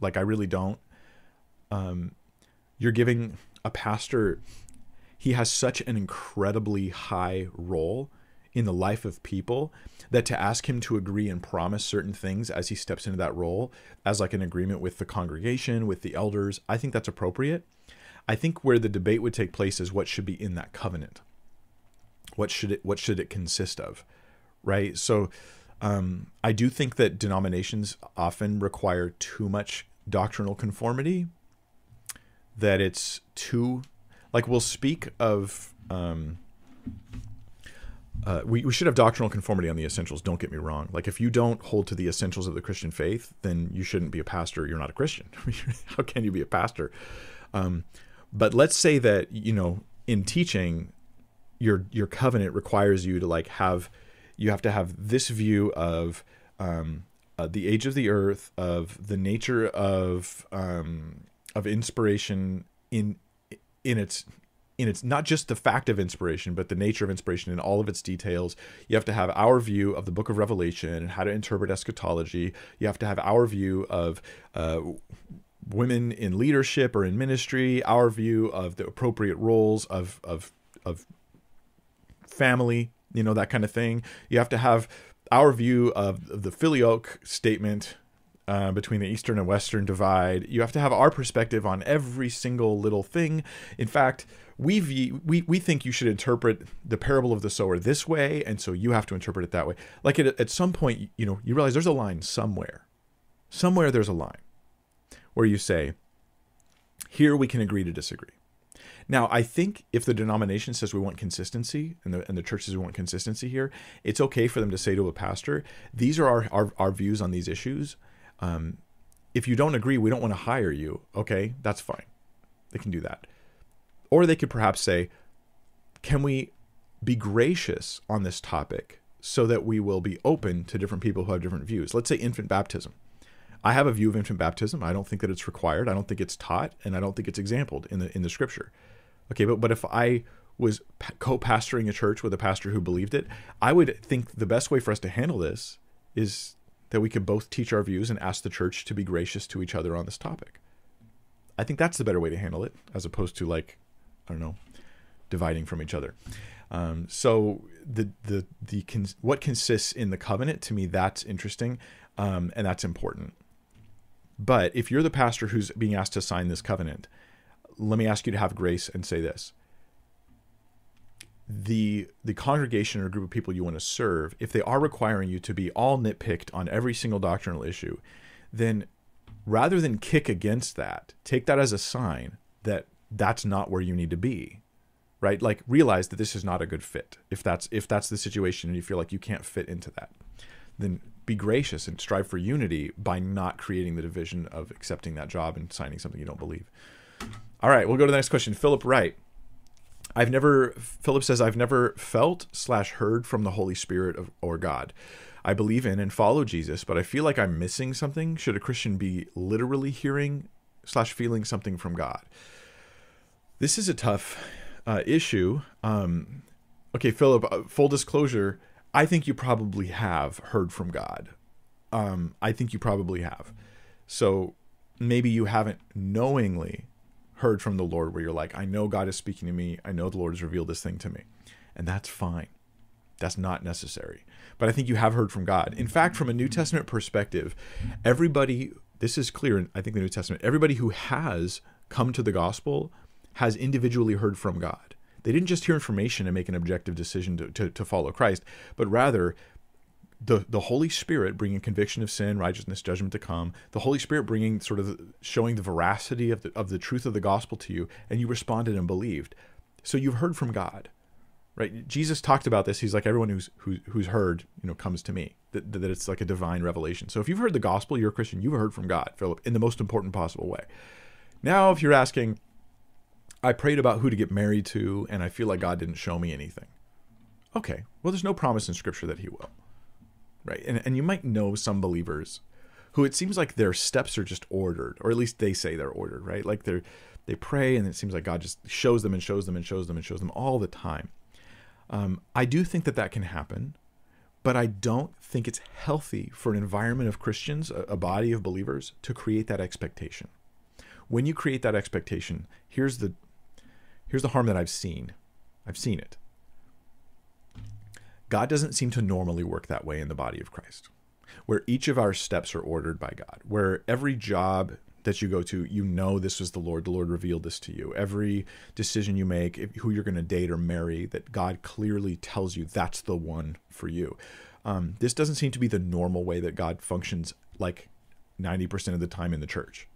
Like I really don't. Um, you're giving a pastor he has such an incredibly high role in the life of people that to ask him to agree and promise certain things as he steps into that role as like an agreement with the congregation with the elders i think that's appropriate. I think where the debate would take place is what should be in that covenant. What should it what should it consist of right? So um, i do think that denominations often require too much doctrinal conformity that it's too like we'll speak of um, uh, we, we should have doctrinal conformity on the essentials. Don't get me wrong. Like if you don't hold to the essentials of the Christian faith, then you shouldn't be a pastor. You're not a Christian. How can you be a pastor? Um, but let's say that you know in teaching, your your covenant requires you to like have you have to have this view of um, uh, the age of the earth, of the nature of um, of inspiration in in its in its not just the fact of inspiration, but the nature of inspiration in all of its details. You have to have our view of the book of Revelation and how to interpret eschatology. You have to have our view of uh, women in leadership or in ministry, our view of the appropriate roles of of of family, you know that kind of thing. You have to have our view of, the filioque statement uh, between the Eastern and Western divide. You have to have our perspective on every single little thing. In fact, we we we think you should interpret the parable of the sower this way, and so you have to interpret it that way. Like at, at some point, you know, you realize there's a line somewhere. Somewhere there's a line where you say, here we can agree to disagree. Now, I think if the denomination says we want consistency and the, and the church says we want consistency here, it's okay for them to say to a pastor, these are our, our, our views on these issues. Um, if you don't agree, we don't want to hire you. Okay, that's fine. They can do that. Or they could perhaps say, can we be gracious on this topic so that we will be open to different people who have different views? Let's say infant baptism. I have a view of infant baptism. I don't think that it's required. I don't think it's taught, and I don't think it's exampled in the in the scripture. Okay, but but if I was co-pastoring a church with a pastor who believed it, I would think the best way for us to handle this is that we could both teach our views and ask the church to be gracious to each other on this topic. I think that's the better way to handle it, as opposed to like, I don't know, dividing from each other. Um, so the the the cons- what consists in the covenant to me that's interesting, um, and that's important. But if you're the pastor who's being asked to sign this covenant, let me ask you to have grace and say this. The the congregation or group of people you want to serve, if they are requiring you to be all nitpicked on every single doctrinal issue, then rather than kick against that, take that as a sign that that's not where you need to be. Right? Like realize that this is not a good fit. If that's if that's the situation and you feel like you can't fit into that, then be gracious and strive for unity by not creating the division of accepting that job and signing something you don't believe. All right, we'll go to the next question. Philip Wright. I've never, Philip says, I've never felt slash heard from the Holy Spirit of, or God. I believe in and follow Jesus, but I feel like I'm missing something. Should a Christian be literally hearing slash feeling something from God? This is a tough uh, issue. Um, okay, Philip, uh, full disclosure, I think you probably have heard from God. Um, I think you probably have. So maybe you haven't knowingly heard from the Lord where you're like, I know God is speaking to me. I know the Lord has revealed this thing to me. And that's fine. That's not necessary. But I think you have heard from God. In fact, from a New Testament perspective, everybody, this is clear I think, the New Testament, everybody who has come to the gospel has individually heard from God. They didn't just hear information and make an objective decision to, to, to follow Christ, but rather the the Holy Spirit bringing conviction of sin, righteousness, judgment to come. The Holy Spirit bringing sort of showing the veracity of the of the truth of the gospel to you, and you responded and believed. So you've heard from God, right? Jesus talked about this. He's like everyone who's who, who's heard, you know, comes to me. That that it's like a divine revelation. So if you've heard the gospel, you're a Christian. You've heard from God, Philip, in the most important possible way. Now, if you're asking, I prayed about who to get married to, and I feel like God didn't show me anything. Okay, well, there's no promise in Scripture that He will right? And, and you might know some believers who it seems like their steps are just ordered, or at least they say they're ordered, right? Like they're they pray and it seems like God just shows them and shows them and shows them and shows them all the time. Um, I do think that that can happen, but I don't think it's healthy for an environment of Christians, a, a body of believers, to create that expectation. When you create that expectation, here's the here's the harm that I've seen. I've seen it. God doesn't seem to normally work that way in the body of Christ, where each of our steps are ordered by God, where every job that you go to, you know this was the Lord. The Lord revealed this to you. Every decision you make, who you're going to date or marry, that God clearly tells you that's the one for you. Um, this doesn't seem to be the normal way that God functions like 90% of the time in the church.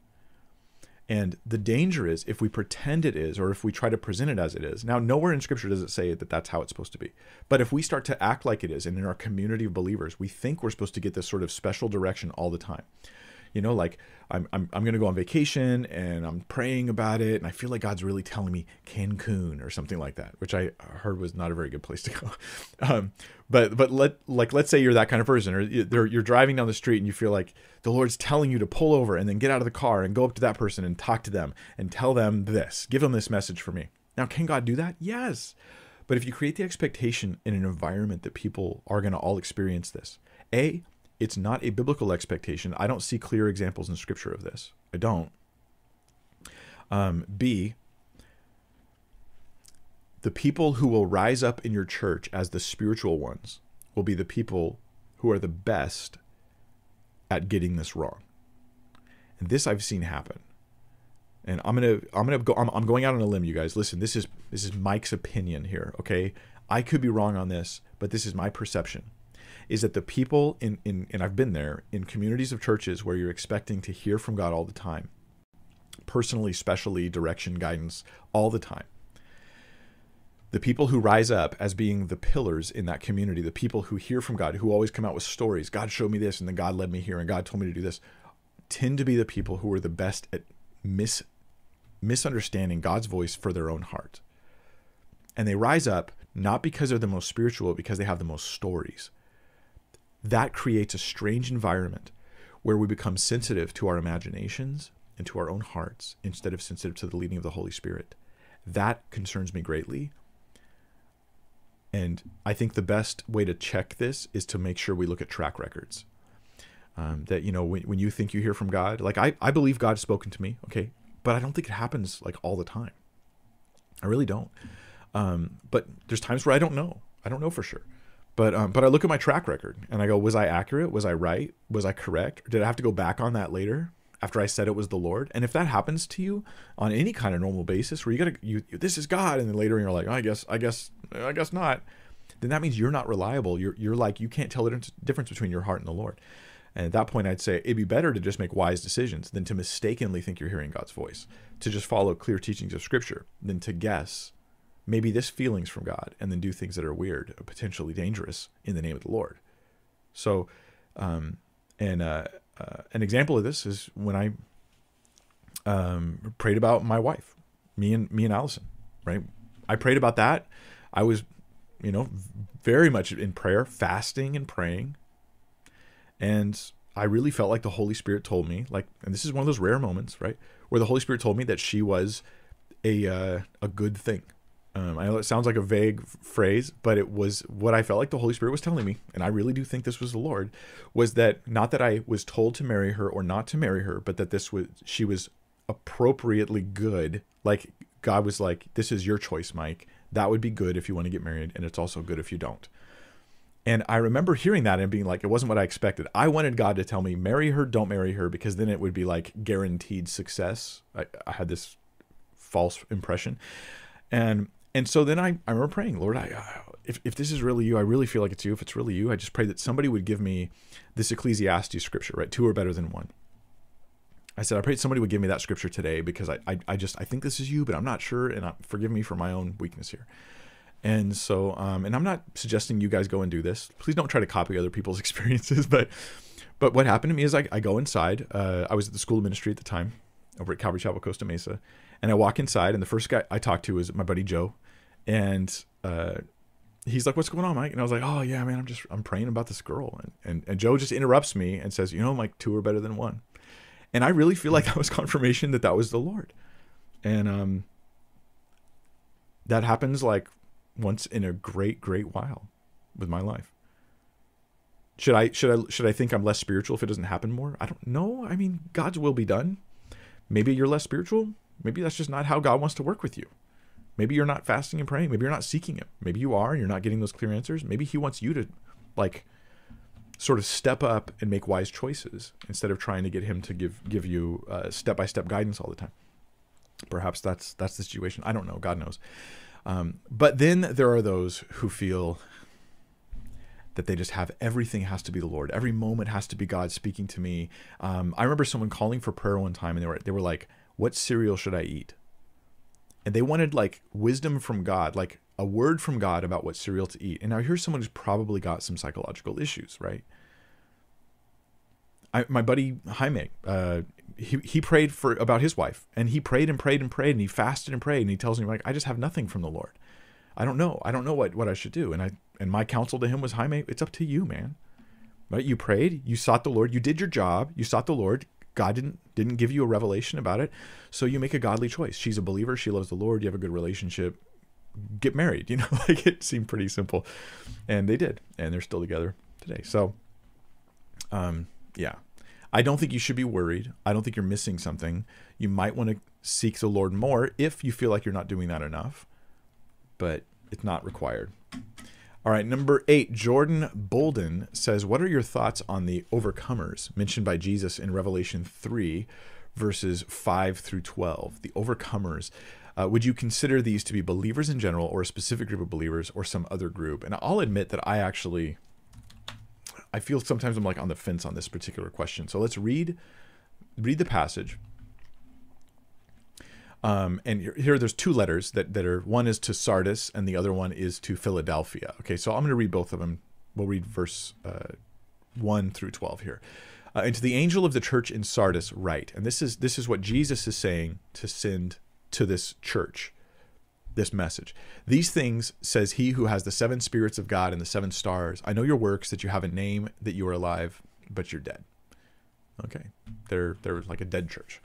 And the danger is if we pretend it is, or if we try to present it as it is. Now, nowhere in Scripture does it say that that's how it's supposed to be. But if we start to act like it is, and in our community of believers, we think we're supposed to get this sort of special direction all the time. You know, like I'm, I'm, I'm going to go on vacation and I'm praying about it. And I feel like God's really telling me Cancun or something like that, which I heard was not a very good place to go. Um, but, but let, like, let's say you're that kind of person or you're, you're driving down the street and you feel like the Lord's telling you to pull over and then get out of the car and go up to that person and talk to them and tell them this, give them this message for me. Now, can God do that? Yes. But if you create the expectation in an environment that people are going to all experience this, A, it's not a biblical expectation. I don't see clear examples in scripture of this. I don't. Um, B, the people who will rise up in your church as the spiritual ones will be the people who are the best at getting this wrong. And this I've seen happen. And I'm gonna I'm gonna go I'm, I'm going out on a limb, you guys. Listen, this is this is Mike's opinion here, okay? I could be wrong on this, but this is my perception is that the people in, in and I've been there in communities of churches where you're expecting to hear from God all the time, personally, specially, direction, guidance, all the time. The people who rise up as being the pillars in that community, the people who hear from God, who always come out with stories, God showed me this, and then God led me here, and God told me to do this, tend to be the people who are the best at mis- misunderstanding God's voice for their own heart. And they rise up not because they're the most spiritual, because they have the most stories that creates a strange environment where we become sensitive to our imaginations and to our own hearts instead of sensitive to the leading of the Holy Spirit. That concerns me greatly. And I think the best way to check this is to make sure we look at track records. Um, that, you know, when, when you think you hear from God, like I, I believe God has spoken to me, okay, but I don't think it happens like all the time. I really don't. Um, but there's times where I don't know. I don't know for sure. But um, but I look at my track record and I go, was I accurate? Was I right? Was I correct? Or did I have to go back on that later after I said it was the Lord? And if that happens to you on any kind of normal basis, where you gotta you this is God, and then later you're like, oh, I guess I guess I guess not, then that means you're not reliable. You're you're like you can't tell the difference between your heart and the Lord. And at that point, I'd say it'd be better to just make wise decisions than to mistakenly think you're hearing God's voice, to just follow clear teachings of Scripture, than to guess maybe this feeling's from God and then do things that are weird, potentially dangerous in the name of the Lord. So, um, and uh, uh, an example of this is when I um, prayed about my wife, me and me and Allison, right? I prayed about that. I was, you know, very much in prayer, fasting and praying, and I really felt like the Holy Spirit told me, like, and this is one of those rare moments, right, where the Holy Spirit told me that she was a uh, a good thing, um, I know it sounds like a vague phrase, but it was what I felt like the Holy Spirit was telling me, and I really do think this was the Lord, was that not that I was told to marry her or not to marry her, but that this was she was appropriately good. Like God was like, "This is your choice, Mike. That would be good if you want to get married, and it's also good if you don't." And I remember hearing that and being like, it wasn't what I expected. I wanted God to tell me, marry her, don't marry her, because then it would be like guaranteed success. I, I had this false impression. And and so then I, I remember praying, Lord, I, uh, if, if this is really you, I really feel like it's you. If it's really you, I just pray that somebody would give me this Ecclesiastes scripture, right? Two are better than one. I said, I prayed somebody would give me that scripture today because I, I, I just, I think this is you, but I'm not sure. And I, forgive me for my own weakness here. And so, um, and I'm not suggesting you guys go and do this. Please don't try to copy other people's experiences. But, but what happened to me is I, I go inside. Uh, I was at the school of ministry at the time over at Calvary Chapel, Costa Mesa. And I walk inside, and the first guy I talked to was my buddy Joe and uh, he's like, "What's going on, Mike?" And I was like, "Oh yeah, man, I'm just I'm praying about this girl." And and, and Joe just interrupts me and says, "You know, like two are better than one," and I really feel like that was confirmation that that was the Lord, and um, that happens like once in a great great while with my life. Should I should I should I think I'm less spiritual if it doesn't happen more? I don't know. I mean, God's will be done. Maybe you're less spiritual. Maybe that's just not how God wants to work with you. Maybe you're not fasting and praying. Maybe you're not seeking Him. Maybe you are and you're not getting those clear answers. Maybe He wants you to, like, sort of step up and make wise choices instead of trying to get Him to give give you step by step guidance all the time. Perhaps that's that's the situation. I don't know. God knows. Um, but then there are those who feel that they just have everything has to be the Lord. Every moment has to be God speaking to me. Um, I remember someone calling for prayer one time, and they were they were like, What cereal should I eat? And they wanted like wisdom from God, like a word from God about what cereal to eat. And now here's someone who's probably got some psychological issues, right? I, my buddy Jaime, uh, he he prayed for about his wife, and he prayed and prayed and prayed, and he fasted and prayed, and he tells me like, I just have nothing from the Lord. I don't know. I don't know what what I should do. And I and my counsel to him was, Jaime, it's up to you, man. Right? You prayed, you sought the Lord, you did your job, you sought the Lord. God didn't didn't give you a revelation about it, so you make a godly choice. She's a believer, she loves the Lord, you have a good relationship. Get married, you know, like it seemed pretty simple, and they did, and they're still together today. So, um, yeah, I don't think you should be worried. I don't think you're missing something. You might want to seek the Lord more if you feel like you're not doing that enough, but it's not required. All right, number eight, Jordan Bolden says, What are your thoughts on the overcomers mentioned by Jesus in Revelation 3, verses 5 through 12? The overcomers. Uh, would you consider these to be believers in general, or a specific group of believers, or some other group? And I'll admit that I actually, I feel sometimes I'm like on the fence on this particular question. So let's read, read the passage, um, and here, here, there's two letters that, that are one is to Sardis and the other one is to Philadelphia. Okay, so I'm going to read both of them. We'll read verse uh, 1 through 12 here. Uh, and to the angel of the church in Sardis, write. And this is this is what Jesus is saying to send to this church, this message. These things says he who has the seven spirits of God and the seven stars. I know your works that you have a name that you are alive, but you're dead. Okay. They're they're like a dead church.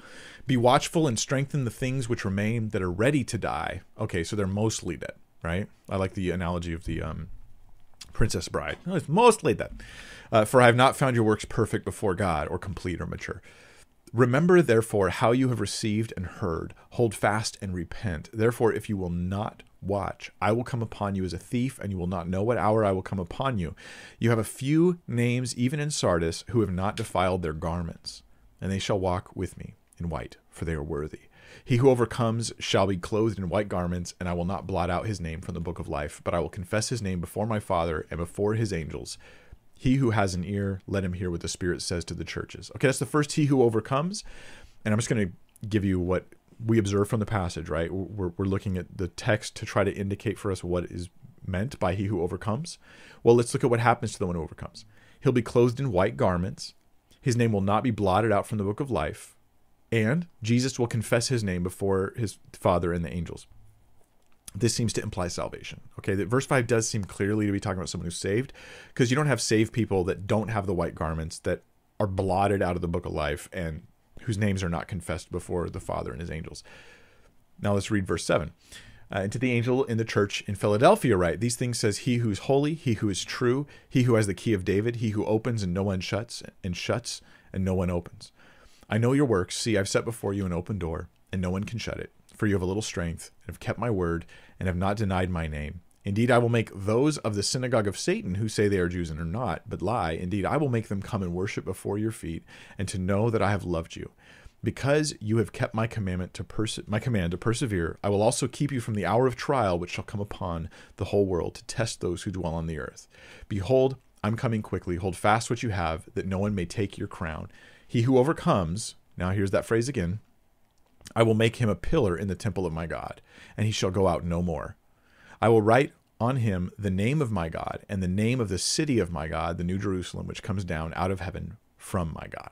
Be watchful and strengthen the things which remain that are ready to die. Okay, so they're mostly dead, right? I like the analogy of the um, Princess Bride. Oh, it's mostly dead. Uh, for I have not found your works perfect before God, or complete or mature. Remember, therefore, how you have received and heard. Hold fast and repent. Therefore, if you will not Watch, I will come upon you as a thief, and you will not know what hour I will come upon you. You have a few names, even in Sardis, who have not defiled their garments, and they shall walk with me in white, for they are worthy. He who overcomes shall be clothed in white garments, and I will not blot out his name from the book of life, but I will confess his name before my Father and before his angels. He who has an ear, let him hear what the Spirit says to the churches. Okay, that's the first he who overcomes. And I'm just going to give you what we observe from the passage, right? We're, we're looking at the text to try to indicate for us what is meant by he who overcomes. Well, let's look at what happens to the one who overcomes. He'll be clothed in white garments. His name will not be blotted out from the book of life. And Jesus will confess his name before his Father and the angels. This seems to imply salvation. Okay, that verse 5 does seem clearly to be talking about someone who's saved because you don't have saved people that don't have the white garments that are blotted out of the book of life and whose names are not confessed before the Father and his angels. Now let's read verse 7. Uh, and to the angel in the church in Philadelphia, write these things says he who is holy, he who is true, he who has the key of David, he who opens and no one shuts, and shuts and no one opens. I know your works. See, I've set before you an open door, and no one can shut it. For you have a little strength, and have kept my word, and have not denied my name. Indeed, I will make those of the synagogue of Satan who say they are Jews and are not, but lie. Indeed, I will make them come and worship before your feet, and to know that I have loved you. Because you have kept my commandment to my command to persevere, I will also keep you from the hour of trial which shall come upon the whole world to test those who dwell on the earth. Behold, I'm coming quickly. Hold fast what you have, that no one may take your crown. He who overcomes, now here's that phrase again, I will make him a pillar in the temple of my God, and he shall go out no more. I will write on him the name of my God and the name of the city of my God, the New Jerusalem, which comes down out of heaven from my God.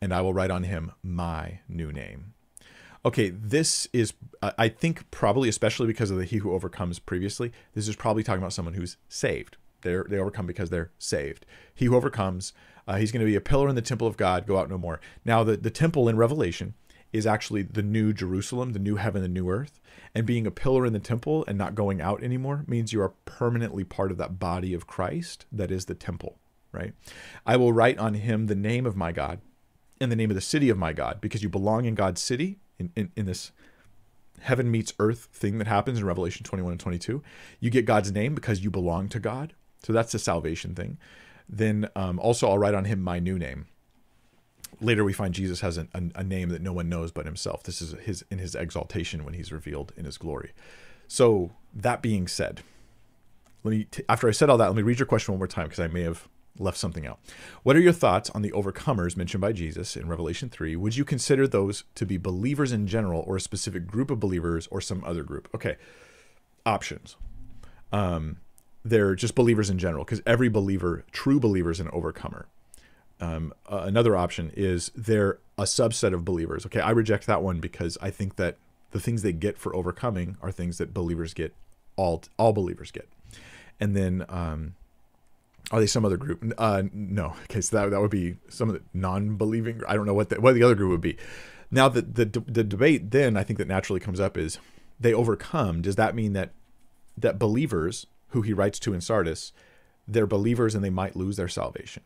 And I will write on him my new name. Okay, this is, I think, probably, especially because of the he who overcomes previously, this is probably talking about someone who's saved. They're, they overcome because they're saved. He who overcomes, uh, he's going to be a pillar in the temple of God, go out no more. Now, the, the temple in Revelation is actually the new Jerusalem, the new heaven, the new earth. And being a pillar in the temple and not going out anymore means you are permanently part of that body of Christ that is the temple, right? I will write on him the name of my God and the name of the city of my God because you belong in God's city in, in, in this heaven meets earth thing that happens in Revelation 21 and 22. You get God's name because you belong to God. So that's the salvation thing. Then um, also, I'll write on him my new name later we find Jesus has a, a, name that no one knows but himself. This is his in his exaltation when he's revealed in his glory. So that being said, let me t- after I said all that, let me read your question one more time because I may have left something out. What are your thoughts on the overcomers mentioned by Jesus in Revelation 3? Would you consider those to be believers in general or a specific group of believers or some other group? Okay. Options. Um, they're just believers in general because every believer, true believer, is an overcomer. Um, uh, another option is they're a subset of believers. Okay, I reject that one because I think that the things they get for overcoming are things that believers get, all all believers get. And then um, are they some other group? Uh, no. Okay, so that, that would be some of the non-believing. I don't know what the, what the other group would be. Now the, the the debate then I think that naturally comes up is they overcome. Does that mean that that believers who he writes to in Sardis, they're believers and they might lose their salvation?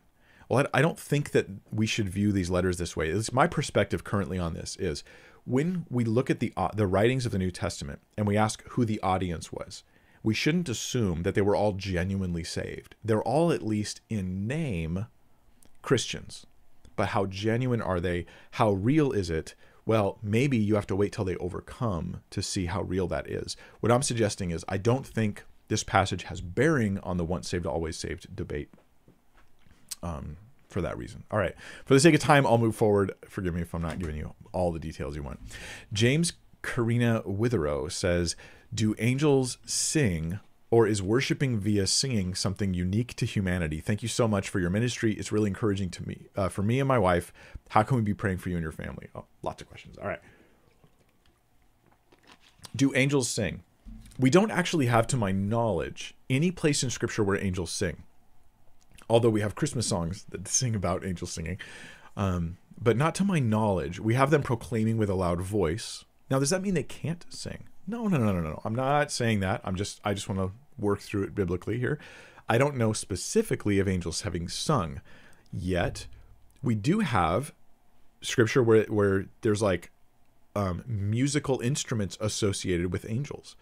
Well, I don't think that we should view these letters this way. It's my perspective currently on this is when we look at the uh, the writings of the New Testament and we ask who the audience was we shouldn't assume that they were all genuinely saved. They're all, at least in name, Christians. But how genuine are they? How real is it? Well, maybe you have to wait till they overcome to see how real that is. What I'm suggesting is I don't think this passage has bearing on the once saved, always saved debate um, for that reason. All right. For the sake of time, I'll move forward. Forgive me if I'm not giving you all the details you want. James Karina Witherow says, do angels sing or is worshiping via singing something unique to humanity? Thank you so much for your ministry. It's really encouraging to me, uh, for me and my wife. How can we be praying for you and your family? Oh, lots of questions. All right. Do angels sing? We don't actually have, to my knowledge, any place in Scripture where angels sing. Although we have Christmas songs that sing about angels singing, um, but not to my knowledge. We have them proclaiming with a loud voice. Now, does that mean they can't sing? No, no, no, no, no. I'm not saying that. I'm just I just want to work through it biblically here. I don't know specifically of angels having sung, yet we do have scripture where where there's like um, musical instruments associated with angels.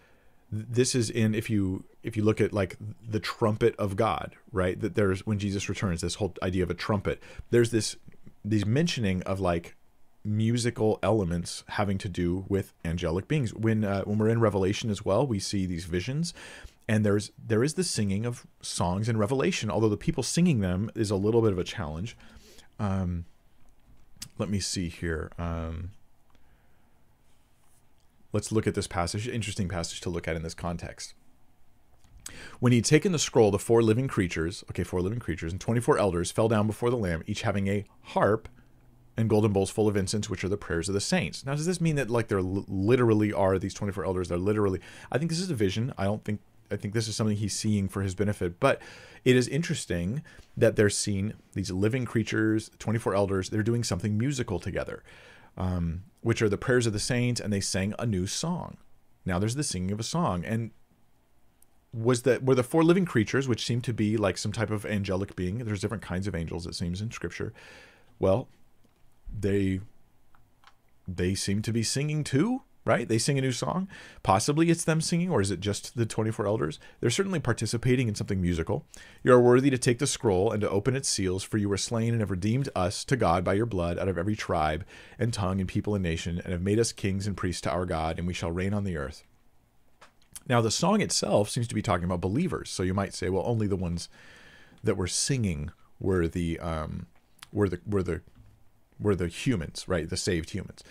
This is in if you if you look at like the trumpet of God, right? That there's when Jesus returns, this whole idea of a trumpet. There's this these mentioning of like musical elements having to do with angelic beings. When uh, when we're in Revelation as well, we see these visions, and there's there is the singing of songs in Revelation. Although the people singing them is a little bit of a challenge. Um, let me see here. Um, let's look at this passage. Interesting passage to look at in this context. When he'd taken the scroll, the four living creatures, okay, four living creatures, and 24 elders fell down before the Lamb, each having a harp and golden bowls full of incense, which are the prayers of the saints. Now, does this mean that like there literally are these 24 elders? They're literally. I think this is a vision. I don't think. I think this is something he's seeing for his benefit. But it is interesting that they're seeing these living creatures, 24 elders. They're doing something musical together, um, which are the prayers of the saints, and they sang a new song. Now there's the singing of a song, and was that were the four living creatures, which seem to be like some type of angelic being. There's different kinds of angels, it seems in Scripture. Well, they they seem to be singing too right? They sing a new song. Possibly it's them singing or is it just the 24 elders? They're certainly participating in something musical. You are worthy to take the scroll and to open its seals for you were slain and have redeemed us to god by your blood out of every tribe and tongue and people and nation and have made us kings and priests to our god and we shall reign on the earth. Now the song itself seems to be talking about believers so you might say well only the ones that were singing were the um were the were the were the humans, right? The saved humans.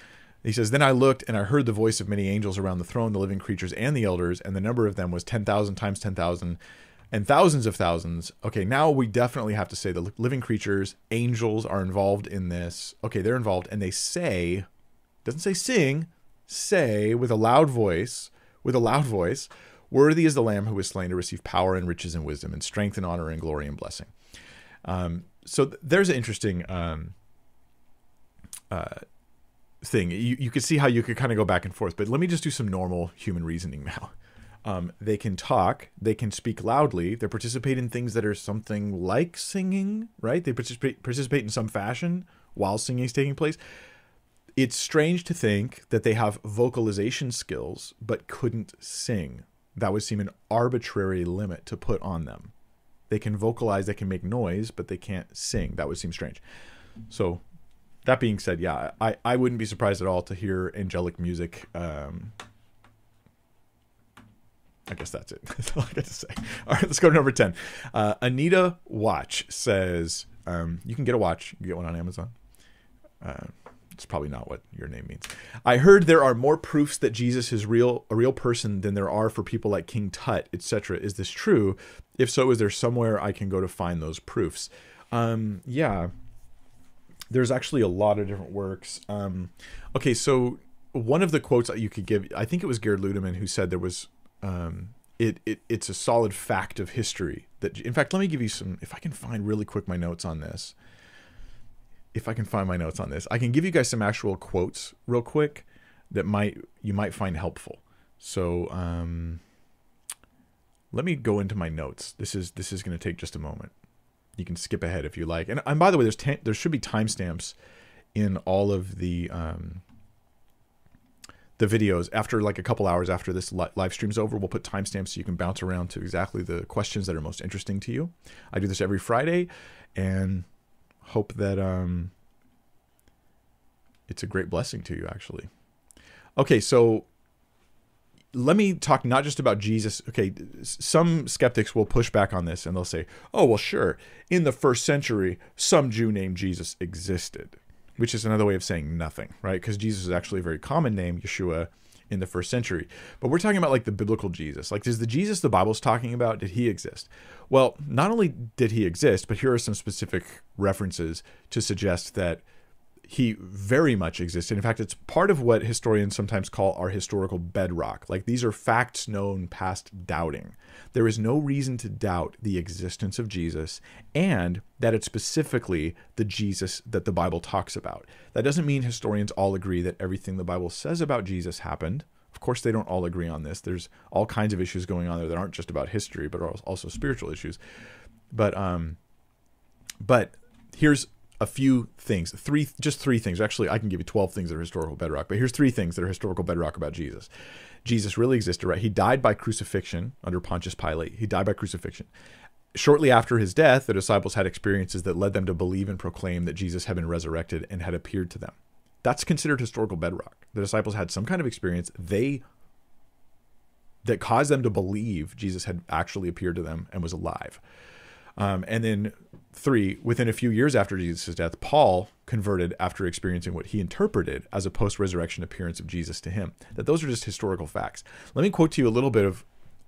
He says, Then I looked and I heard the voice of many angels around the throne, the living creatures, and the elders, and the number of them was 10,000 times 10,000 and thousands of thousands. Okay, now we definitely have to say the living creatures, angels are involved in this. Okay, they're involved, and they say, doesn't say sing, say with a loud voice, with a loud voice, Worthy is the Lamb who was slain to receive power and riches and wisdom and strength and honor and glory and blessing. Um, so th- there's an interesting um, uh, thing. You you could see how you could kind of go back and forth, but let me just do some normal human reasoning now. Um, they can talk, they can speak loudly, they participate in things that are something like singing, right? They participate participate in some fashion while singing is taking place. It's strange to think that they have vocalization skills but couldn't sing. That would seem an arbitrary limit to put on them. They can vocalize, they can make noise, but they can't sing. That would seem strange. So that being said, yeah, I, I wouldn't be surprised at all to hear angelic music um, I guess that's it. That's all I got to say. All right, let's go to number 10. Uh, Anita Watch says, um, you can get a watch. You get one on Amazon. Uh, it's probably not what your name means. I heard there are more proofs that Jesus is real, a real person, than there are for people like King Tut, etc. Is this true? If so, is there somewhere I can go to find those proofs? Um, yeah, there's actually a lot of different works. Um, okay, so one of the quotes that you could give, I think it was Gerd Ludemann who said there was, um, it, it it's a solid fact of history that. In fact, let me give you some. If I can find really quick my notes on this if I can find my notes on this, I can give you guys some actual quotes real quick that might you might find helpful. So um, let me go into my notes. This is this is going to take just a moment. You can skip ahead if you like. And, and by the way, there's there should be timestamps in all of the um, the videos after like a couple hours after this li- live stream's over we'll put timestamps so you can bounce around to exactly the questions that are most interesting to you i do this every friday and hope that um, it's a great blessing to you, actually. Okay, so let me talk not just about Jesus. Okay, some skeptics will push back on this and they'll say, oh, well, sure, in the first century, some Jew named Jesus existed, which is another way of saying nothing, right? Because Jesus is actually a very common name, Yeshua, in the first century. But we're talking about like the biblical Jesus. Like, does the Jesus the Bible's talking about, did he exist? Well, not only did he exist, but here are some specific references to suggest that he very much existed. In fact, it's part of what historians sometimes call our historical bedrock. Like these are facts known past doubting. There is no reason to doubt the existence of Jesus and that it's specifically the Jesus that the Bible talks about. That doesn't mean historians all agree that everything the Bible says about Jesus happened. Of course, they don't all agree on this. There's all kinds of issues going on there that aren't just about history, but are also spiritual issues. But um, but here's a few things, three, just three things. Actually, I can give you 12 things that are historical bedrock, but here's three things that are historical bedrock about Jesus. Jesus really existed, right? He died by crucifixion under Pontius Pilate. He died by crucifixion. Shortly after his death, the disciples had experiences that led them to believe and proclaim that Jesus had been resurrected and had appeared to them. That's considered historical bedrock. The disciples had some kind of experience they that caused them to believe Jesus had actually appeared to them and was alive. Um, and then three, within a few years after Jesus' death, Paul converted after experiencing what he interpreted as a post resurrection appearance of Jesus to him. That those are just historical facts. Let me quote to you a little bit of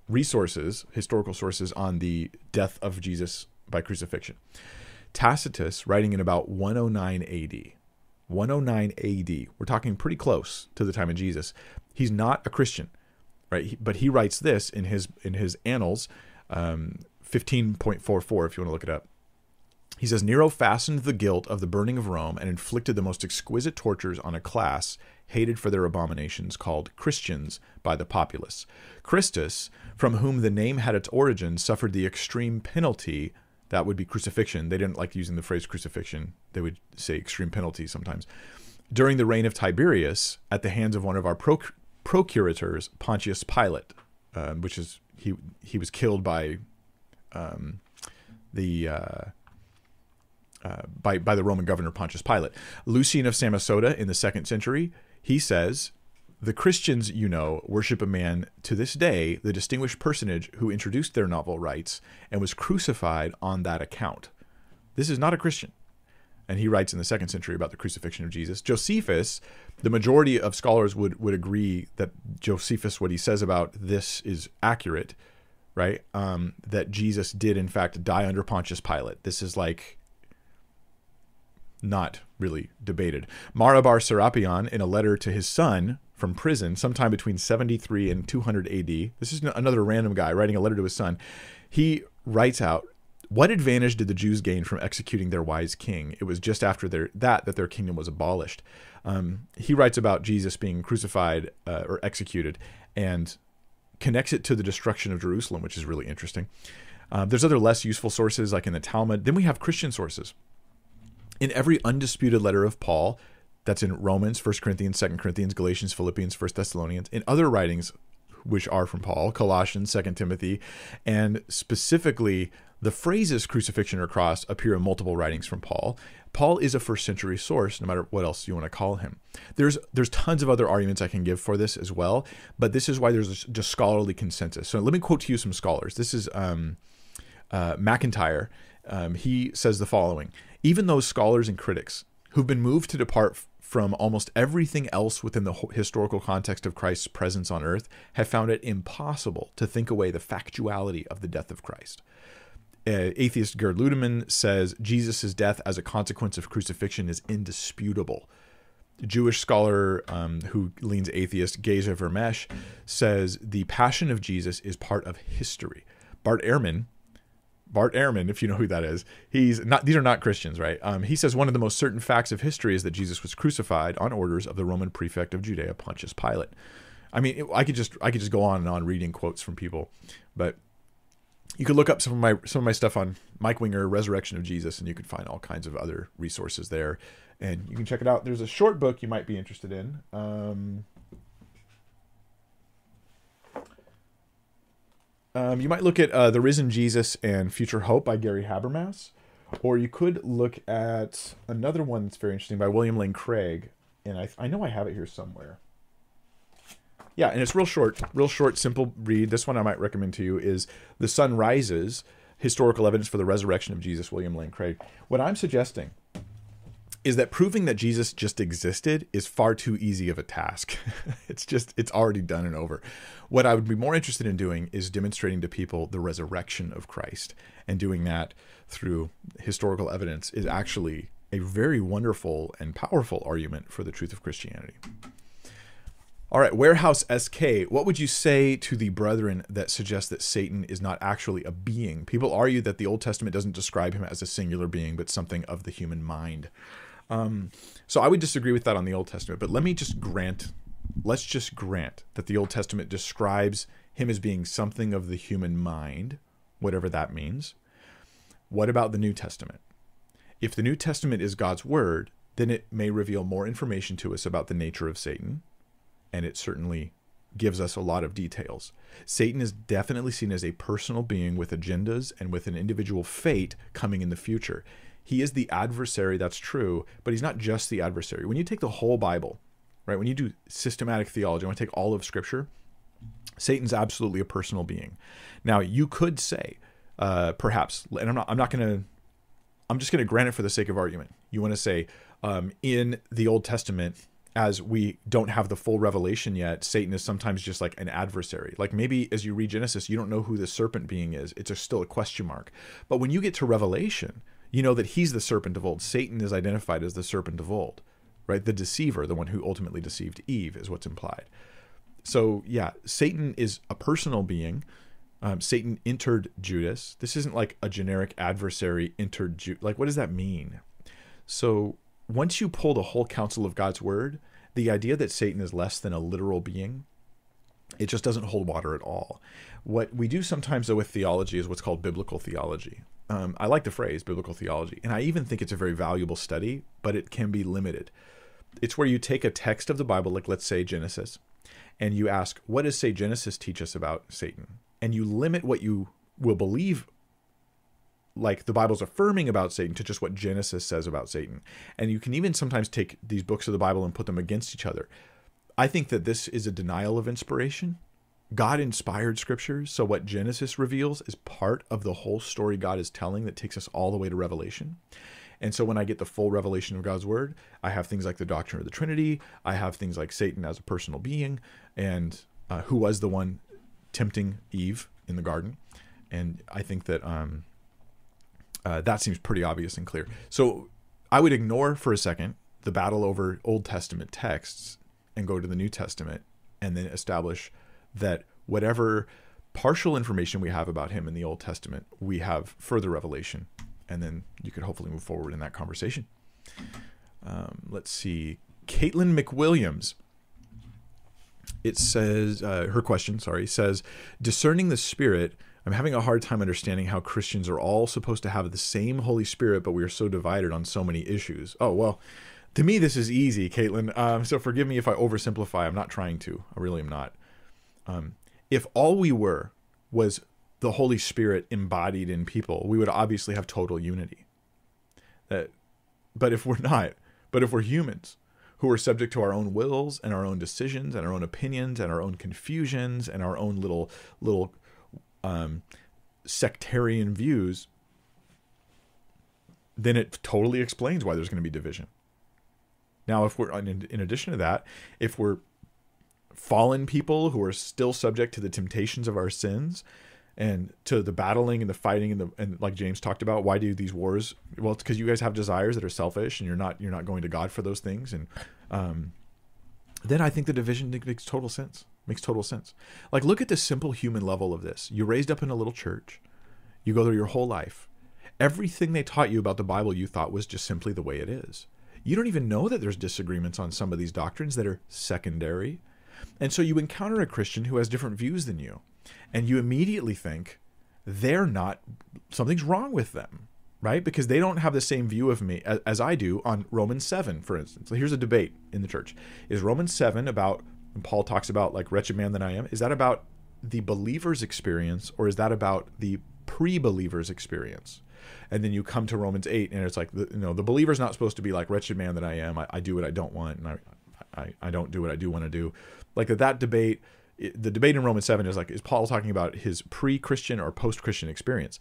resources, historical sources on the death of Jesus by crucifixion. Tacitus, writing in about 109 AD, 109 AD, we're talking pretty close to the time of Jesus. He's not a Christian, right? But he writes this in his in his annals. Um, 15.44 if you want to look it up. He says Nero fastened the guilt of the burning of Rome and inflicted the most exquisite tortures on a class hated for their abominations called Christians by the populace. Christus, from whom the name had its origin, suffered the extreme penalty that would be crucifixion. They didn't like using the phrase crucifixion, they would say extreme penalty sometimes. During the reign of Tiberius, at the hands of one of our proc- procurators, Pontius Pilate, uh, which is he he was killed by um, the uh, uh, by by the Roman governor Pontius Pilate. Lucian of Samosata in the second century, he says, "The Christians, you know, worship a man to this day, the distinguished personage who introduced their novel rites and was crucified on that account. This is not a Christian." And he writes in the second century about the crucifixion of Jesus. Josephus, the majority of scholars would would agree that Josephus, what he says about this is accurate right? Um, that Jesus did in fact die under Pontius Pilate. This is like not really debated. Mara bar Serapion, in a letter to his son from prison, sometime between 73 and 200 AD, this is another random guy writing a letter to his son. He writes out, "What advantage did the Jews gain from executing their wise king? It was just after their, that that their kingdom was abolished." Um, he writes about Jesus being crucified uh, or executed, and connects it to the destruction of Jerusalem, which is really interesting. Uh, there's other less useful sources, like in the Talmud. Then we have Christian sources. In every undisputed letter of Paul, that's in Romans, 1 Corinthians, 2 Corinthians, Galatians, Philippians, 1 Thessalonians, in other writings which are from Paul, Colossians, 2 Timothy, and specifically the phrases crucifixion or cross appear in multiple writings from Paul. Paul is a first century source, no matter what else you want to call him. There's there's tons of other arguments I can give for this as well, but this is why there's just scholarly consensus. So let me quote to you some scholars. This is um, uh, McIntyre. Um, he says the following: Even those scholars and critics who've been moved to depart from almost everything else within the historical context of Christ's presence on earth have found it impossible to think away the factuality of the death of Christ uh, atheist Gerd Ludemann says Jesus' death as a consequence of crucifixion is indisputable. Jewish scholar um, who leans atheist, Geza Vermes, says the passion of Jesus is part of history. Bart Ehrman, Bart Ehrman, if you know who that is, he's not. These are not Christians, right? Um, he says one of the most certain facts of history is that Jesus was crucified on orders of the Roman prefect of Judea, Pontius Pilate. I mean, I could just I could just go on and on reading quotes from people, but you could look up some of my some of my stuff on Mike Winger, Resurrection of Jesus, and you can find all kinds of other resources there, and you can check it out. There's a short book you might be interested in. Um, um, you might look at uh, The Risen Jesus and Future Hope by Gary Habermas, or you could look at another one that's very interesting by William Lane Craig, and I, I know I have it here somewhere. Yeah, and it's real short, real short, simple read. This one I might recommend to you is The Son Rises Historical Evidence for the Resurrection of Jesus, William Lane Craig. What I'm suggesting is that proving that Jesus just existed is far too easy of a task. it's just, it's already done and over. What I would be more interested in doing is demonstrating to people the resurrection of Christ. And doing that through historical evidence is actually a very wonderful and powerful argument for the truth of Christianity. All right, Warehouse SK, what would you say to the brethren that suggest that Satan is not actually a being? People argue that the Old Testament doesn't describe him as a singular being, but something of the human mind. Um, so I would disagree with that on the Old Testament, but let me just grant, let's just grant that the Old Testament describes him as being something of the human mind, whatever that means. What about the New Testament? If the New Testament is God's word, then it may reveal more information to us about the nature of Satan and it certainly gives us a lot of details. Satan is definitely seen as a personal being with agendas and with an individual fate coming in the future. He is the adversary, that's true, but he's not just the adversary. When you take the whole Bible, right, when you do systematic theology, when you take all of Scripture, Satan's absolutely a personal being. Now, you could say, uh, perhaps, and I'm not, I'm not going to, I'm just going to grant it for the sake of argument. You want to say, um, in the Old Testament, as we don't have the full revelation yet, Satan is sometimes just like an adversary. Like maybe as you read Genesis, you don't know who the serpent being is. It's a, still a question mark. But when you get to Revelation, you know that he's the serpent of old. Satan is identified as the serpent of old, right? The deceiver, the one who ultimately deceived Eve, is what's implied. So yeah, Satan is a personal being. Um, Satan entered Judas. This isn't like a generic adversary entered Judas. Like, what does that mean? So once you pull the whole counsel of God's word, the idea that Satan is less than a literal being, it just doesn't hold water at all. What we do sometimes, though, with theology is what's called biblical theology. Um, I like the phrase biblical theology, and I even think it's a very valuable study, but it can be limited. It's where you take a text of the Bible, like let's say Genesis, and you ask, what does, say, Genesis teach us about Satan? And you limit what you will believe like the Bible's affirming about Satan to just what Genesis says about Satan. And you can even sometimes take these books of the Bible and put them against each other. I think that this is a denial of inspiration. God inspired scriptures, so what Genesis reveals is part of the whole story God is telling that takes us all the way to Revelation. And so when I get the full revelation of God's word, I have things like the doctrine of the Trinity, I have things like Satan as a personal being, and uh, who was the one tempting Eve in the garden. And I think that um, uh, that seems pretty obvious and clear. So I would ignore for a second the battle over Old Testament texts and go to the New Testament and then establish that whatever partial information we have about him in the Old Testament, we have further revelation. And then you could hopefully move forward in that conversation. Um, let's see. Caitlin McWilliams. It says, uh, her question, sorry, says, discerning the Spirit I'm having a hard time understanding how Christians are all supposed to have the same Holy Spirit, but we are so divided on so many issues. Oh, well, to me, this is easy, Caitlin. Um, so forgive me if I oversimplify. I'm not trying to. I really am not. Um, if all we were was the Holy Spirit embodied in people, we would obviously have total unity. That But if we're not, but if we're humans who are subject to our own wills and our own decisions and our own opinions and our own confusions and our own little little um, sectarian views, then it totally explains why there's going to be division. Now, if we're in, in addition to that, if we're fallen people who are still subject to the temptations of our sins and to the battling and the fighting and the and like James talked about, why do these wars? Well, it's because you guys have desires that are selfish and you're not you're not going to God for those things. And um, then I think the division makes total sense. Makes total sense. Like look at the simple human level of this. You raised up in a little church. You go through your whole life. Everything they taught you about the Bible you thought was just simply the way it is. You don't even know that there's disagreements on some of these doctrines that are secondary. And so you encounter a Christian who has different views than you, and you immediately think they're not, something's wrong with them, right? Because they don't have the same view of me as, as I do on Romans 7, for instance. So here's a debate in the church Is Romans 7 about, Paul talks about, like, wretched man that I am, is that about the believer's experience, or is that about the pre believer's experience? and then you come to Romans 8 and it's like the, you know the believer's not supposed to be like wretched man that I am I, I do what I don't want and I, I, I don't do what I do want to do like that, that debate the debate in Romans 7 is like is Paul talking about his pre-Christian or post-Christian experience.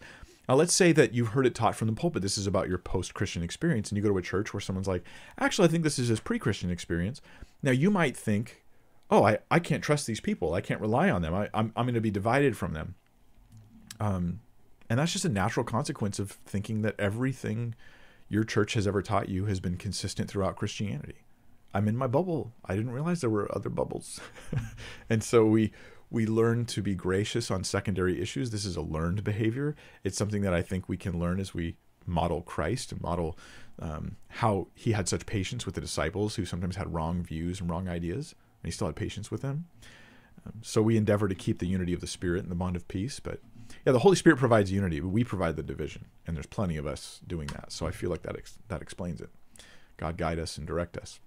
Now let's say that you've heard it taught from the pulpit this is about your post-Christian experience and you go to a church where someone's like actually I think this is his pre-Christian experience. Now you might think oh I, I can't trust these people. I can't rely on them. I, I'm, I'm going to be divided from them. Um, and that's just a natural consequence of thinking that everything your church has ever taught you has been consistent throughout Christianity. I'm in my bubble. I didn't realize there were other bubbles. and so we we learn to be gracious on secondary issues. This is a learned behavior. It's something that I think we can learn as we model Christ and model um, how he had such patience with the disciples who sometimes had wrong views and wrong ideas, and he still had patience with them. Um, so we endeavor to keep the unity of the Spirit and the bond of peace, but yeah, the Holy Spirit provides unity, but we provide the division, and there's plenty of us doing that. So I feel like that ex- that explains it. God guide us and direct us.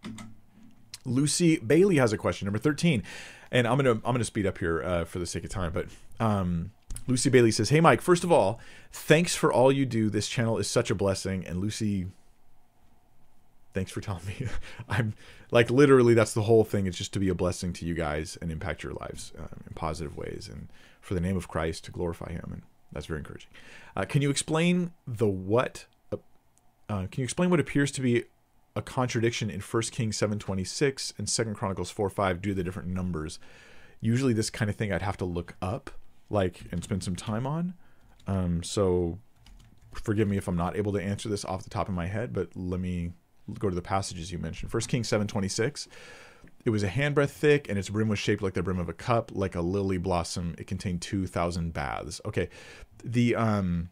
Lucy Bailey has a question, number thirteen, and I'm gonna I'm gonna speed up here uh, for the sake of time, but um, Lucy Bailey says, "Hey Mike, first of all, thanks for all you do. This channel is such a blessing." And Lucy, thanks for telling me. I'm like literally that's the whole thing. It's just to be a blessing to you guys and impact your lives uh, in positive ways and for the name of Christ to glorify Him, and that's very encouraging. Uh, can you explain the what? Uh, uh can you explain what appears to be a contradiction in 1 Kings 7:26 and 2 Chronicles 4:5 due to the different numbers? Usually, this kind of thing I'd have to look up, like, and spend some time on. Um, so, forgive me if I'm not able to answer this off the top of my head, but let me go to the passages you mentioned. 1 Kings 7:26 it was a handbreadth thick, and its brim was shaped like the brim of a cup, like a lily blossom. It contained two thousand baths. Okay, the um,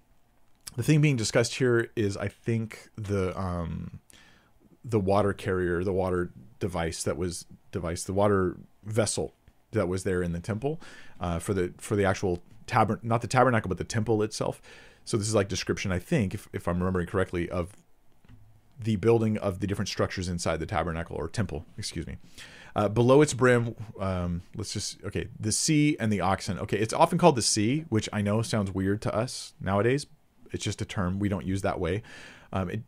the thing being discussed here is, I think the um, the water carrier, the water device that was device, the water vessel that was there in the temple uh, for the for the actual tabernacle, not the tabernacle, but the temple itself. So this is like description, I think, if, if I'm remembering correctly, of the building of the different structures inside the tabernacle or temple, excuse me. Uh, below its brim, um, let's just okay, the sea and the oxen. Okay, it's often called the sea, which I know sounds weird to us nowadays. It's just a term we don't use that way. Um, it,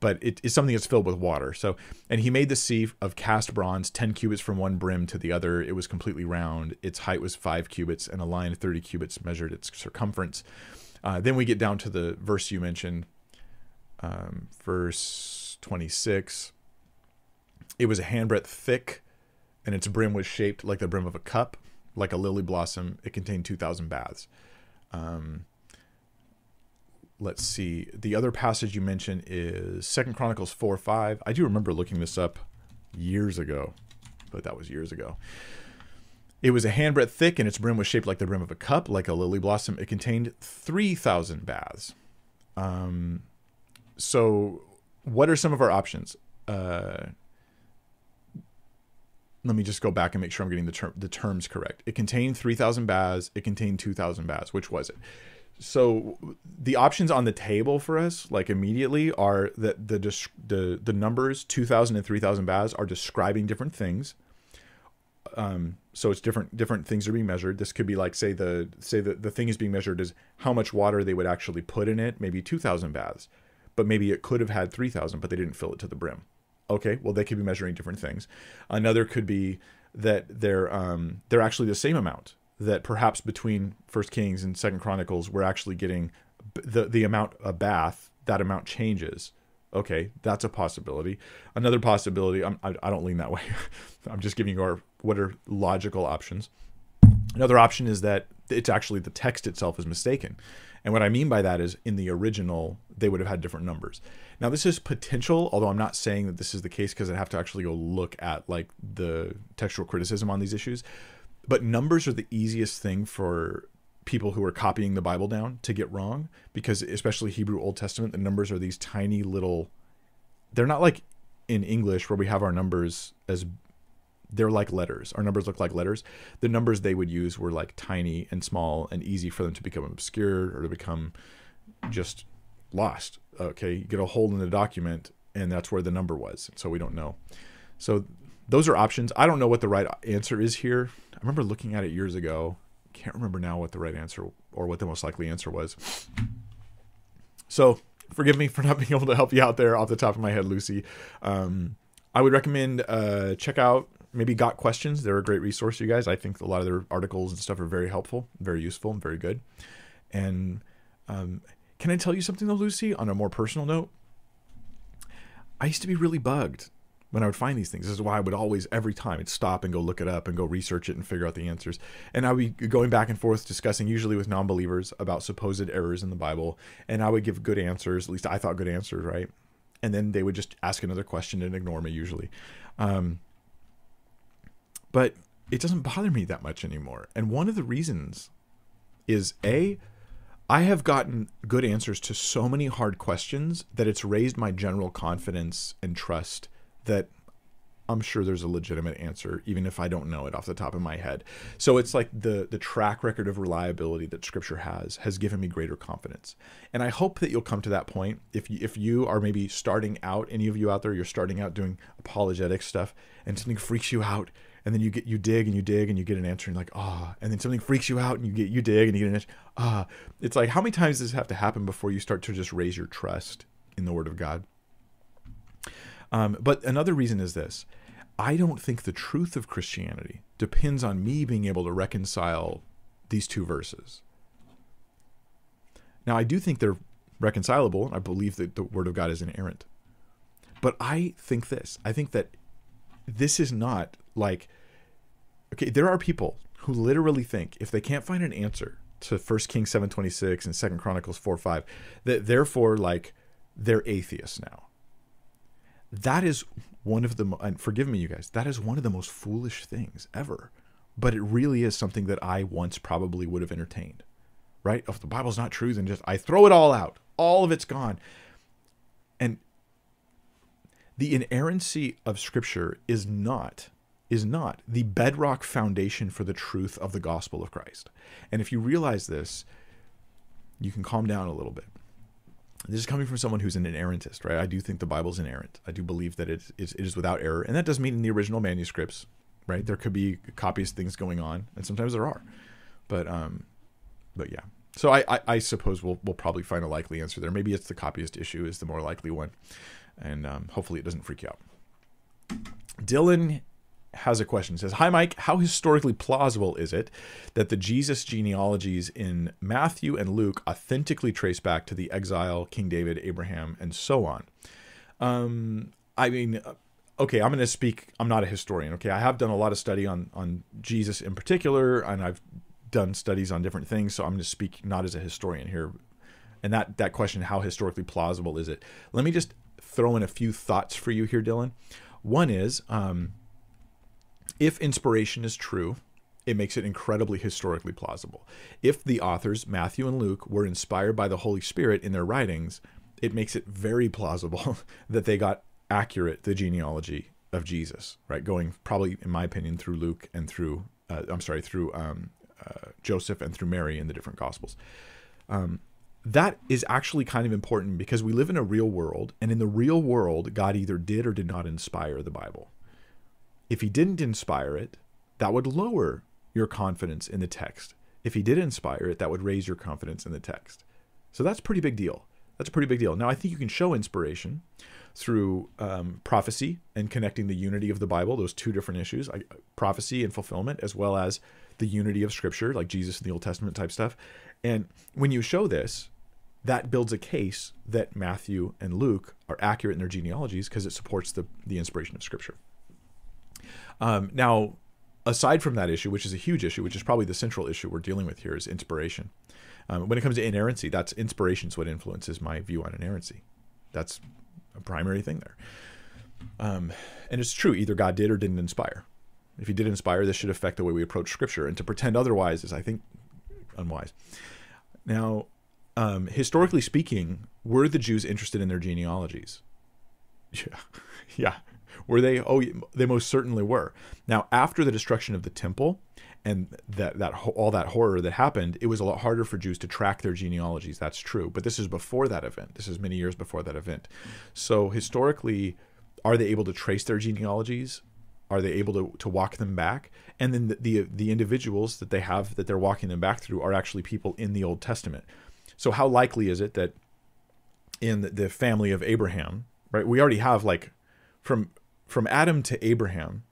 but it is something that's filled with water. So, and he made the sea of cast bronze, 10 cubits from one brim to the other. It was completely round. Its height was five cubits, and a line of 30 cubits measured its circumference. Uh, then we get down to the verse you mentioned, um, verse 26. It was a handbreadth thick and its brim was shaped like the brim of a cup, like a lily blossom. It contained 2,000 baths. Um, let's see. The other passage you mentioned is Second Chronicles 4 5. I do remember looking this up years ago, but that was years ago. It was a handbreadth thick, and its brim was shaped like the brim of a cup, like a lily blossom. It contained 3,000 baths. Um, so, what are some of our options? Uh, let me just go back and make sure I'm getting the term the terms correct. It contained 3,000 baths. It contained 2,000 baths. Which was it? So the options on the table for us, like immediately, are that the the the numbers 2,000 and 3,000 baths are describing different things. Um, so it's different different things are being measured. This could be like say the say the the thing is being measured is how much water they would actually put in it, maybe 2,000 baths. but maybe it could have had 3,000, but they didn't fill it to the brim. Okay, well, they could be measuring different things. Another could be that they're um, they're actually the same amount. That perhaps between First Kings and Second Chronicles, we're actually getting the the amount a bath. That amount changes. Okay, that's a possibility. Another possibility. I'm, I, I don't lean that way. I'm just giving you our what are logical options. Another option is that it's actually the text itself is mistaken. And what I mean by that is in the original, they would have had different numbers. Now, this is potential, although I'm not saying that this is the case because I have to actually go look at like the textual criticism on these issues. But numbers are the easiest thing for people who are copying the Bible down to get wrong because, especially Hebrew Old Testament, the numbers are these tiny little, they're not like in English where we have our numbers as they're like letters. Our numbers look like letters. The numbers they would use were like tiny and small and easy for them to become obscured or to become just lost. Okay, you get a hole in the document and that's where the number was. So we don't know. So those are options. I don't know what the right answer is here. I remember looking at it years ago. Can't remember now what the right answer or what the most likely answer was. So forgive me for not being able to help you out there off the top of my head, Lucy. Um, I would recommend uh, check out maybe GotQuestions. They're a great resource, you guys. I think a lot of their articles and stuff are very helpful, very useful, and very good. And um, can I tell you something though, Lucy, on a more personal note? I used to be really bugged when I would find these things. This is why I would always, every time, I'd stop and go look it up and go research it and figure out the answers. And I would be going back and forth discussing, usually with non believers, about supposed errors in the Bible. And I would give good answers, at least I thought good answers, right? And then they would just ask another question and ignore me, usually. Um, but it doesn't bother me that much anymore. And one of the reasons is A, I have gotten good answers to so many hard questions that it's raised my general confidence and trust that I'm sure there's a legitimate answer, even if I don't know it off the top of my head. So it's like the the track record of reliability that Scripture has has given me greater confidence, and I hope that you'll come to that point. If you, if you are maybe starting out, any of you out there, you're starting out doing apologetic stuff, and something freaks you out, and then you get you dig and you dig and you get an answer and like ah oh. and then something freaks you out and you get you dig and you get an answer ah oh. it's like how many times does this have to happen before you start to just raise your trust in the word of god um, but another reason is this. I don't think the truth of christianity depends on me being able to reconcile these two verses. Now i do think they're reconcilable i believe that the word of god is inerrant. But i think this. I think that this is not like okay there are people who literally think if they can't find an answer to First Kings 726 and Second Chronicles 4 5 that therefore like they're atheists now that is one of the and forgive me you guys that is one of the most foolish things ever but it really is something that I once probably would have entertained right if the bible's not true then just I throw it all out all of it's gone and the inerrancy of scripture is not is not the bedrock foundation for the truth of the gospel of Christ. And if you realize this, you can calm down a little bit. This is coming from someone who's an inerrantist, right? I do think the Bible's inerrant. I do believe that it is, it is without error. And that does mean in the original manuscripts, right? There could be copies, things going on, and sometimes there are. But um, but yeah. So I, I, I suppose we'll we'll probably find a likely answer there. Maybe it's the copyist issue is the more likely one, and um, hopefully it doesn't freak you out. Dylan has a question. It says, Hi, Mike. How historically plausible is it that the Jesus genealogies in Matthew and Luke authentically trace back to the exile, King David, Abraham, and so on? Um, I mean, uh, okay, I'm going to speak. I'm not a historian. Okay, I have done a lot of study on on Jesus in particular, and I've done studies on different things. So I'm going to speak not as a historian here. And that that question, how historically plausible is it? Let me just throw in a few thoughts for you here, Dylan. One is. Um, if inspiration is true, it makes it incredibly historically plausible. If the authors, Matthew and Luke, were inspired by the Holy Spirit in their writings, it makes it very plausible that they got accurate the genealogy of Jesus, right? Going probably, in my opinion, through Luke and through, uh, I'm sorry, through um, uh, Joseph and through Mary in the different Gospels. Um, that is actually kind of important because we live in a real world, and in the real world, God either did or did not inspire the Bible. If he didn't inspire it, that would lower your confidence in the text. If he did inspire it, that would raise your confidence in the text. So that's pretty big deal. That's a pretty big deal. Now, I think you can show inspiration through um, prophecy and connecting the unity of the Bible, those two different issues, like prophecy and fulfillment, as well as the unity of Scripture, like Jesus in the Old Testament type stuff. And when you show this, that builds a case that Matthew and Luke are accurate in their genealogies because it supports the, the inspiration of Scripture. Um, now, aside from that issue, which is a huge issue, which is probably the central issue we're dealing with here, is inspiration. Um, when it comes to inerrancy, that's inspiration is what influences my view on inerrancy. That's a primary thing there. Um, and it's true, either God did or didn't inspire. If he did inspire, this should affect the way we approach Scripture. And to pretend otherwise is, I think, unwise. Now, um, historically speaking, were the Jews interested in their genealogies? Yeah, yeah. Were they? Oh, they most certainly were. Now, after the destruction of the temple and that that all that horror that happened, it was a lot harder for Jews to track their genealogies. That's true. But this is before that event. This is many years before that event. So historically, are they able to trace their genealogies? Are they able to, to walk them back? And then the, the the individuals that they have that they're walking them back through are actually people in the Old Testament. So how likely is it that in the family of Abraham, right? We already have like from from Adam to Abraham,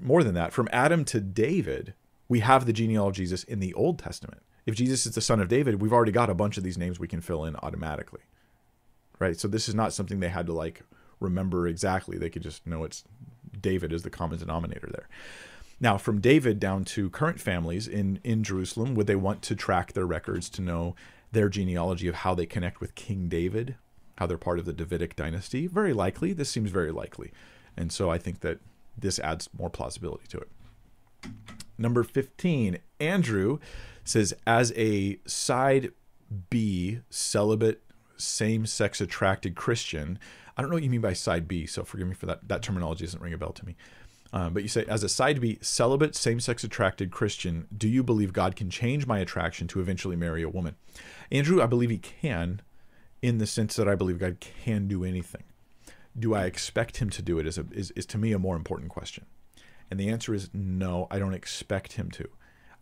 more than that, from Adam to David, we have the genealogy of Jesus in the Old Testament. If Jesus is the son of David, we've already got a bunch of these names we can fill in automatically. Right? So this is not something they had to like remember exactly. They could just know it's David is the common denominator there. Now, from David down to current families in, in Jerusalem, would they want to track their records to know their genealogy of how they connect with King David, how they're part of the Davidic dynasty? Very likely. This seems very likely. And so I think that this adds more plausibility to it. Number 15, Andrew says, as a side B, celibate, same sex attracted Christian, I don't know what you mean by side B, so forgive me for that. That terminology doesn't ring a bell to me. Um, but you say, as a side B, celibate, same sex attracted Christian, do you believe God can change my attraction to eventually marry a woman? Andrew, I believe he can in the sense that I believe God can do anything. Do I expect him to do it is, a, is, is to me a more important question. And the answer is no, I don't expect him to.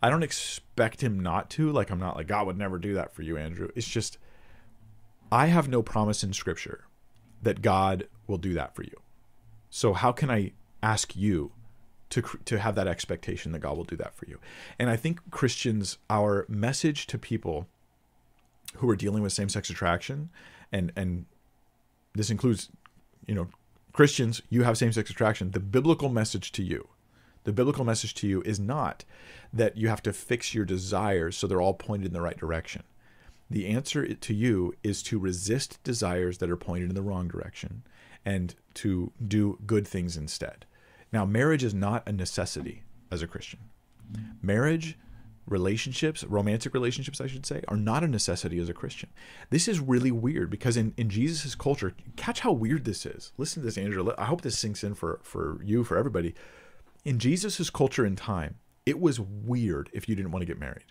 I don't expect him not to. Like, I'm not like, God would never do that for you, Andrew. It's just, I have no promise in Scripture that God will do that for you. So, how can I ask you to, to have that expectation that God will do that for you? And I think Christians, our message to people who are dealing with same-sex attraction and and this includes you know Christians you have same-sex attraction. The biblical message to you the biblical message to you is not that you have to fix your desires so they're all pointed in the right direction. The answer to you is to resist desires that are pointed in the wrong direction and to do good things instead. Now marriage is not a necessity as a christian. Marriage relationships, romantic relationships, I should say, are not a necessity as a Christian. This is really weird because in, in Jesus' culture, catch how weird this is. Listen to this, Andrew. I hope this sinks in for, for you, for everybody. In Jesus' culture and time, it was weird if you didn't want to get married.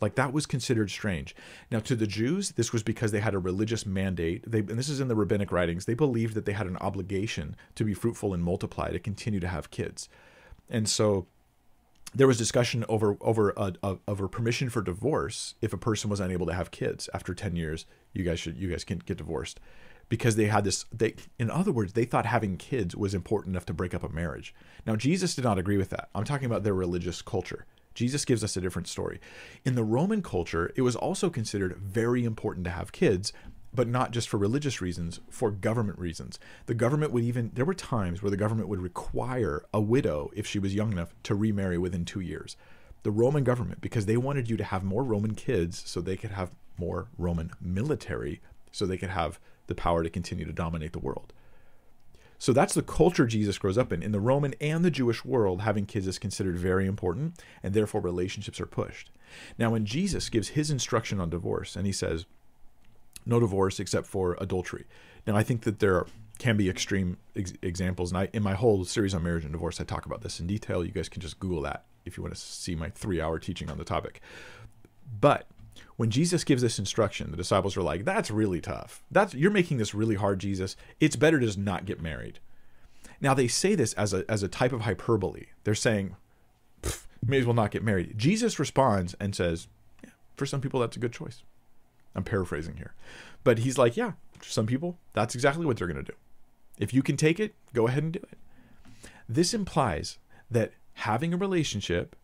Like that was considered strange. Now, to the Jews, this was because they had a religious mandate. They, and this is in the rabbinic writings, they believed that they had an obligation to be fruitful and multiply, to continue to have kids. And so there was discussion over over a, a, over permission for divorce if a person was unable to have kids after 10 years you guys should you guys can get divorced. Because they had this they in other words they thought having kids was important enough to break up a marriage. Now jesus did not agree with that. I'm talking about their religious culture. Jesus gives us a different story. In the roman culture it was also considered very important to have kids but not just for religious reasons, for government reasons. The government would even, there were times where the government would require a widow, if she was young enough, to remarry within two years. The Roman government, because they wanted you to have more Roman kids so they could have more Roman military, so they could have the power to continue to dominate the world. So that's the culture Jesus grows up in. In the Roman and the Jewish world, having kids is considered very important, and therefore relationships are pushed. Now, when Jesus gives his instruction on divorce, and he says, no divorce except for adultery. Now, I think that there can be extreme ex- examples, and I, in my whole series on marriage and divorce, I talk about this in detail. You guys can just Google that if you want to see my three-hour teaching on the topic. But when Jesus gives this instruction, the disciples are like, "That's really tough. That's you're making this really hard, Jesus. It's better to just not get married." Now they say this as a as a type of hyperbole. They're saying, "May as well not get married." Jesus responds and says, yeah, "For some people, that's a good choice." I'm paraphrasing here. But he's like, yeah, some people, that's exactly what they're going to do. If you can take it, go ahead and do it. This implies that having a relationship,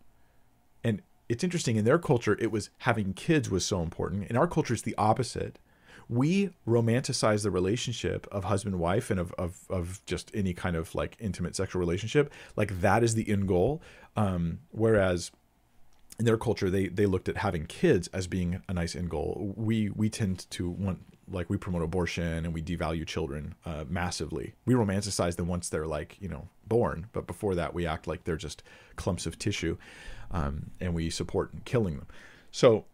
and it's interesting, in their culture, it was having kids was so important. In our culture, it's the opposite. We romanticize the relationship of husband wife and of, of, of just any kind of like intimate sexual relationship. Like that is the end goal. Um, whereas in their culture they they looked at having kids as being a nice end goal. We we tend to want like we promote abortion and we devalue children uh, massively. We romanticize them once they're like you know born but before that we act like they're just clumps of tissue um, and we support killing them. So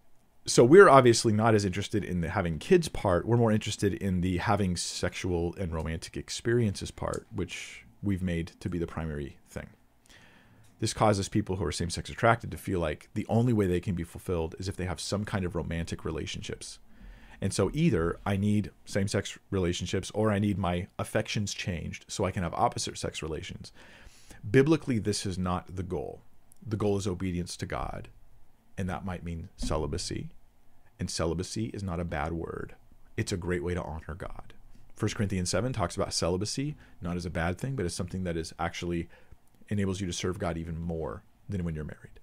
so we're obviously not as interested in the having kids part. We're more interested in the having sexual and romantic experiences part which we've made to be the primary thing this causes people who are same sex attracted to feel like the only way they can be fulfilled is if they have some kind of romantic relationships. And so either I need same sex relationships or I need my affections changed so I can have opposite sex relations. Biblically, this is not the goal. The goal is obedience to God, and that might mean celibacy. And celibacy is not a bad word, it's a great way to honor God. 1 Corinthians 7 talks about celibacy not as a bad thing, but as something that is actually enables you to serve God even more than when you're married.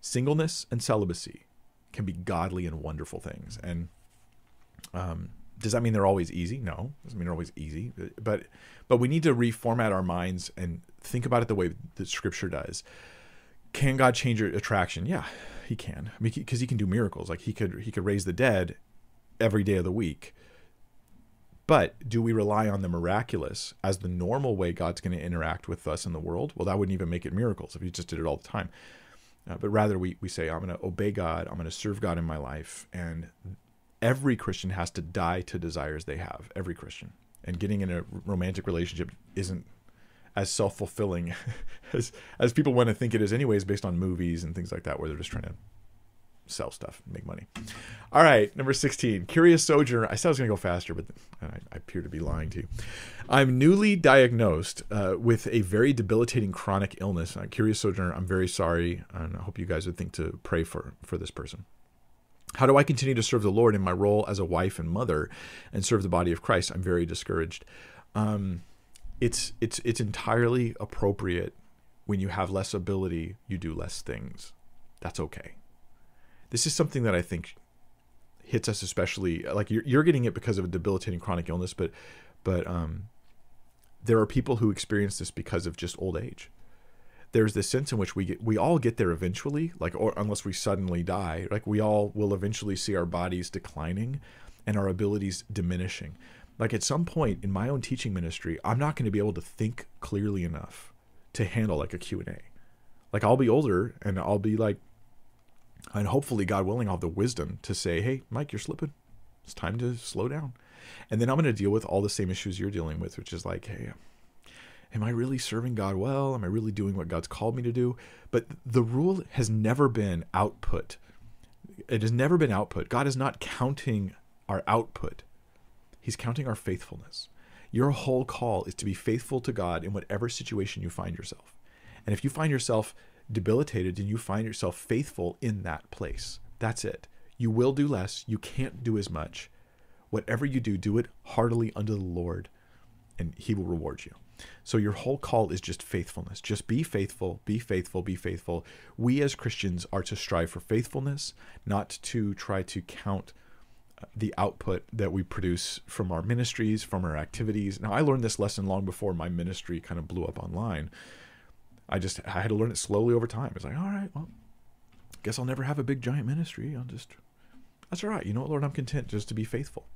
Singleness and celibacy can be godly and wonderful things. And um, does that mean they're always easy? No, doesn't mean they're always easy. But but we need to reformat our minds and think about it the way that Scripture does. Can God change your attraction? Yeah, He can. I mean, because he can do miracles. Like He could He could raise the dead every day of the week. But do we rely on the miraculous as the normal way God's going to interact with us in the world? Well, that wouldn't even make it miracles if He just did it all the time. Uh, but rather, we, we say, I'm going to obey God, I'm going to serve God in my life. And every Christian has to die to desires they have, every Christian. And getting in a romantic relationship isn't as self fulfilling as, as people want to think it is, anyways, based on movies and things like that, where they're just trying to sell stuff, make money. All right, number 16. Curious Sojourner. I said I was going to go faster, but I, I, appear to be lying to you. I'm newly diagnosed uh, with a very debilitating chronic illness. Uh, Curious Sojourner, I'm very sorry, and I hope you guys would think to pray for, for this person. How do I continue to serve the Lord in my role as a wife and mother and serve the body of Christ? I'm very discouraged. Um, it's it's it's entirely appropriate when you have less ability, you do less things. That's okay this is something that I think hits us especially like you're, you're getting it because of a debilitating chronic illness, but but um, there are people who experience this because of just old age. There's this sense in which we get we all get there eventually, like or unless we suddenly die, like we all will eventually see our bodies declining and our abilities diminishing. Like at some point in my own teaching ministry, I'm not going to be able to think clearly enough to handle like a Q&A. Like I'll be older and I'll be like and hopefully, God willing, I'll have the wisdom to say, hey, Mike, you're slipping. It's time to slow down. And then I'm going to deal with all the same issues you're dealing with, which is like, hey, am I really serving God well? Am I really doing what God's called me to do? But the rule has never been output. It has never been output. God is not counting our output, He's counting our faithfulness. Your whole call is to be faithful to God in whatever situation you find yourself. And if you find yourself debilitated and you find yourself faithful in that place. That's it. You will do less. You can't do as much. Whatever you do, do it heartily unto the Lord, and He will reward you. So your whole call is just faithfulness. Just be faithful, be faithful, be faithful. We as Christians are to strive for faithfulness, not to try to count uh, the output that we produce from our ministries, from our activities. Now, I learned this lesson long before my ministry kind of blew up online. I just I had to learn it slowly over time. It's like, all right, well, guess I'll never have a big giant ministry. I'll just that's all right. You know what, Lord, I'm content just to be faithful.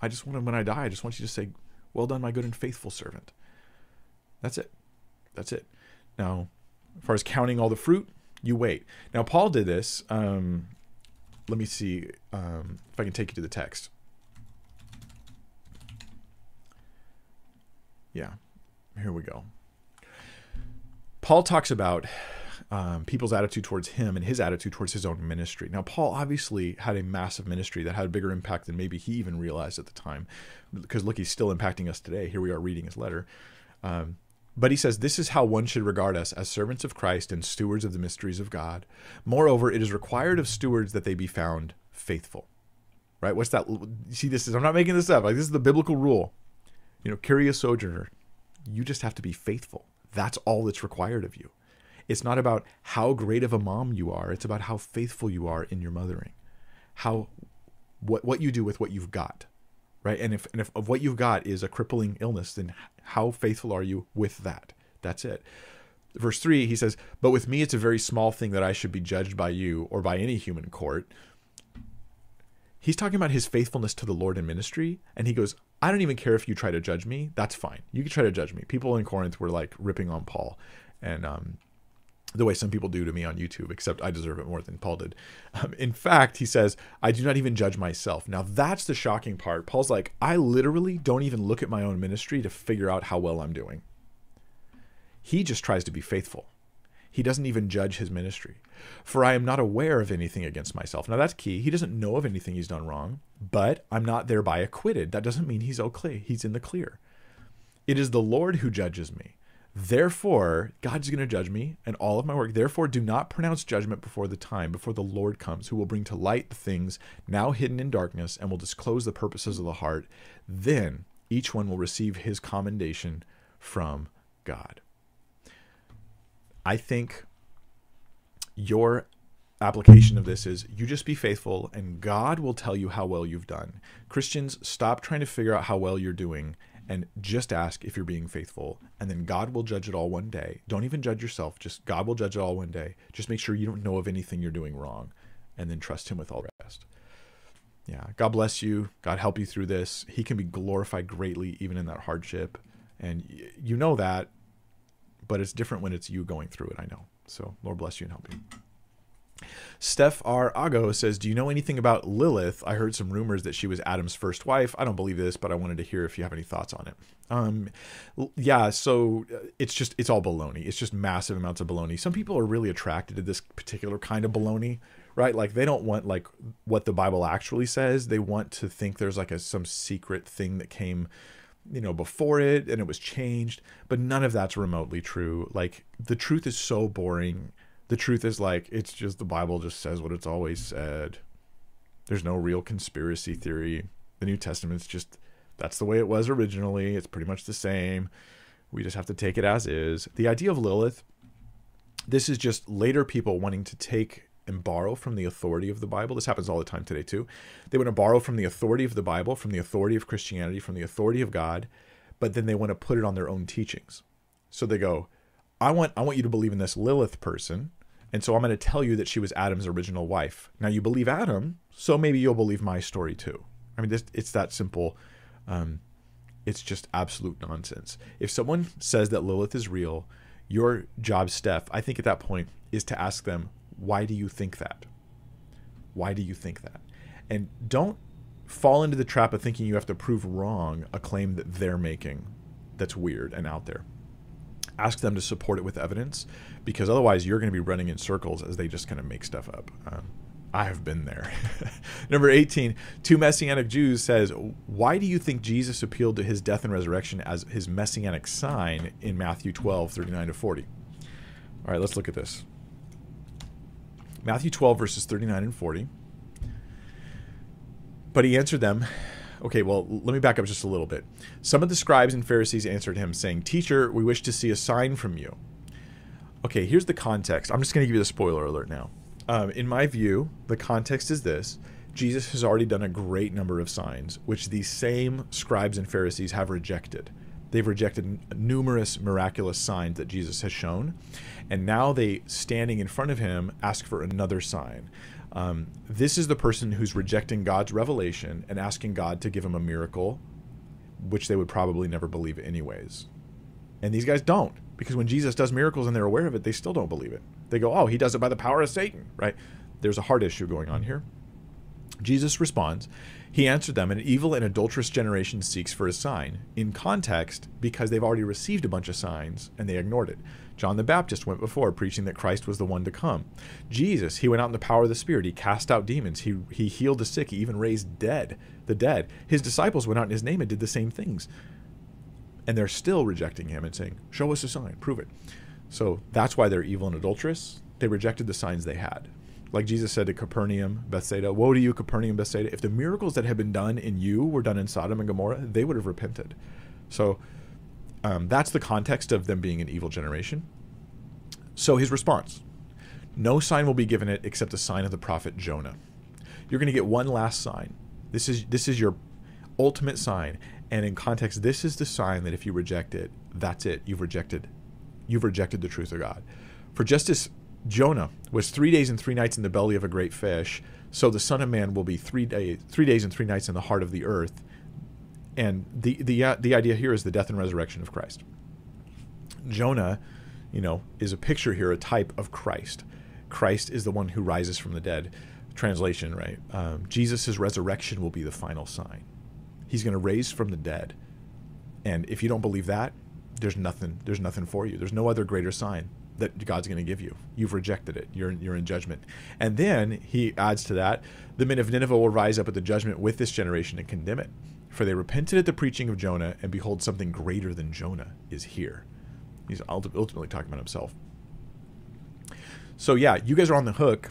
I just want to, when I die, I just want you to say, "Well done, my good and faithful servant." That's it. That's it. Now, as far as counting all the fruit, you wait. Now, Paul did this. Um, let me see um, if I can take you to the text. Yeah, here we go. Paul talks about um, people's attitude towards him and his attitude towards his own ministry. Now, Paul obviously had a massive ministry that had a bigger impact than maybe he even realized at the time. Because look, he's still impacting us today. Here we are reading his letter. Um, but he says, This is how one should regard us as servants of Christ and stewards of the mysteries of God. Moreover, it is required of stewards that they be found faithful. right? What's that? See, this is I'm not making this up. Like this is the biblical rule. You know, Curious Sojourner. You just have to be faithful. That's all that's required of you. It's not about how great of a mom you are. It's about how faithful you are in your mothering. How what what you do with what you've got. Right? And if and if of what you've got is a crippling illness, then how faithful are you with that? That's it. Verse 3, he says, But with me it's a very small thing that I should be judged by you or by any human court. He's talking about his faithfulness to the Lord in ministry, and he goes, I don't even care if you try to judge me. That's fine. You can try to judge me. People in Corinth were like ripping on Paul, and um, the way some people do to me on YouTube, except I deserve it more than Paul did. Um, in fact, he says, I do not even judge myself. Now, that's the shocking part. Paul's like, I literally don't even look at my own ministry to figure out how well I'm doing. He just tries to be faithful. He doesn't even judge his ministry. For I am not aware of anything against myself. Now that's key. He doesn't know of anything he's done wrong, but I'm not thereby acquitted. That doesn't mean he's okay. He's in the clear. It is the Lord who judges me. Therefore, God's going to judge me and all of my work. Therefore, do not pronounce judgment before the time, before the Lord comes, who will bring to light the things now hidden in darkness and will disclose the purposes of the heart. Then each one will receive his commendation from God. I think your application of this is you just be faithful and God will tell you how well you've done. Christians, stop trying to figure out how well you're doing and just ask if you're being faithful and then God will judge it all one day. Don't even judge yourself, just God will judge it all one day. Just make sure you don't know of anything you're doing wrong and then trust him with all the rest. Yeah, God bless you. God help you through this. He can be glorified greatly even in that hardship. And you know that but it's different when it's you going through it. I know. So Lord bless you and help you. Steph R. Ago says, Do you know anything about Lilith? I heard some rumors that she was Adam's first wife. I don't believe this, but I wanted to hear if you have any thoughts on it. Um, yeah, so uh, it's just, it's all baloney. It's just massive amounts of baloney. Some people are really attracted to this particular kind of baloney, right? Like they don't want like what the Bible actually says. They want to think there's like a some secret thing that came you know before it and it was changed but none of that's remotely true. Like the truth is so boring. The truth is like it's just the bible just says what it's always said. There's no real conspiracy theory. The new testament's just that's the way it was originally. It's pretty much the same. We just have to take it as is. The idea of lilith this is just later people wanting to take and borrow from the authority of the Bible. This happens all the time today, too. They want to borrow from the authority of the Bible, from the authority of Christianity, from the authority of God, but then they want to put it on their own teachings. So they go, I want, I want you to believe in this Lilith person. And so I'm going to tell you that she was Adam's original wife. Now you believe Adam, so maybe you'll believe my story too. I mean, this, it's that simple. Um, it's just absolute nonsense. If someone says that Lilith is real, your job, Steph, I think at that point is to ask them, why do you think that? Why do you think that? And don't fall into the trap of thinking you have to prove wrong a claim that they're making that's weird and out there. Ask them to support it with evidence because otherwise you're going to be running in circles as they just kind of make stuff up. Um, I have been there. Number 18, two Messianic Jews says, Why do you think Jesus appealed to his death and resurrection as his messianic sign in Matthew 12, 39 to 40? All right, let's look at this. Matthew 12, verses 39 and 40. But he answered them, Okay, well, let me back up just a little bit. Some of the scribes and Pharisees answered him, saying, Teacher, we wish to see a sign from you. Okay, here's the context. I'm just going to give you the spoiler alert now. Um, in my view, the context is this Jesus has already done a great number of signs, which these same scribes and Pharisees have rejected. They've rejected numerous miraculous signs that Jesus has shown. And now they, standing in front of him, ask for another sign. Um, this is the person who's rejecting God's revelation and asking God to give him a miracle, which they would probably never believe anyways. And these guys don't, because when Jesus does miracles and they're aware of it, they still don't believe it. They go, oh, he does it by the power of Satan, right? There's a heart issue going on here. Jesus responds, He answered them, An evil and adulterous generation seeks for a sign. In context, because they've already received a bunch of signs and they ignored it. John the Baptist went before, preaching that Christ was the one to come. Jesus, he went out in the power of the Spirit. He cast out demons. He, he healed the sick. He even raised dead, the dead. His disciples went out in his name and did the same things. And they're still rejecting him and saying, Show us a sign, prove it. So that's why they're evil and adulterous. They rejected the signs they had. Like Jesus said to Capernaum, Bethsaida, Woe to you, Capernaum, Bethsaida. If the miracles that had been done in you were done in Sodom and Gomorrah, they would have repented. So um, that's the context of them being an evil generation. So his response No sign will be given it except the sign of the prophet Jonah. You're going to get one last sign. This is this is your ultimate sign. And in context, this is the sign that if you reject it, that's it. You've rejected you've rejected the truth of God. For just as Jonah was three days and three nights in the belly of a great fish, so the Son of Man will be three days three days and three nights in the heart of the earth. And the the uh, the idea here is the death and resurrection of Christ. Jonah, you know, is a picture here, a type of Christ. Christ is the one who rises from the dead. Translation, right? Um, Jesus' resurrection will be the final sign. He's going to raise from the dead. And if you don't believe that, there's nothing. There's nothing for you. There's no other greater sign that God's going to give you. You've rejected it. You're you're in judgment. And then he adds to that, the men of Nineveh will rise up at the judgment with this generation and condemn it. For they repented at the preaching of Jonah, and behold, something greater than Jonah is here. He's ultimately talking about himself. So yeah, you guys are on the hook.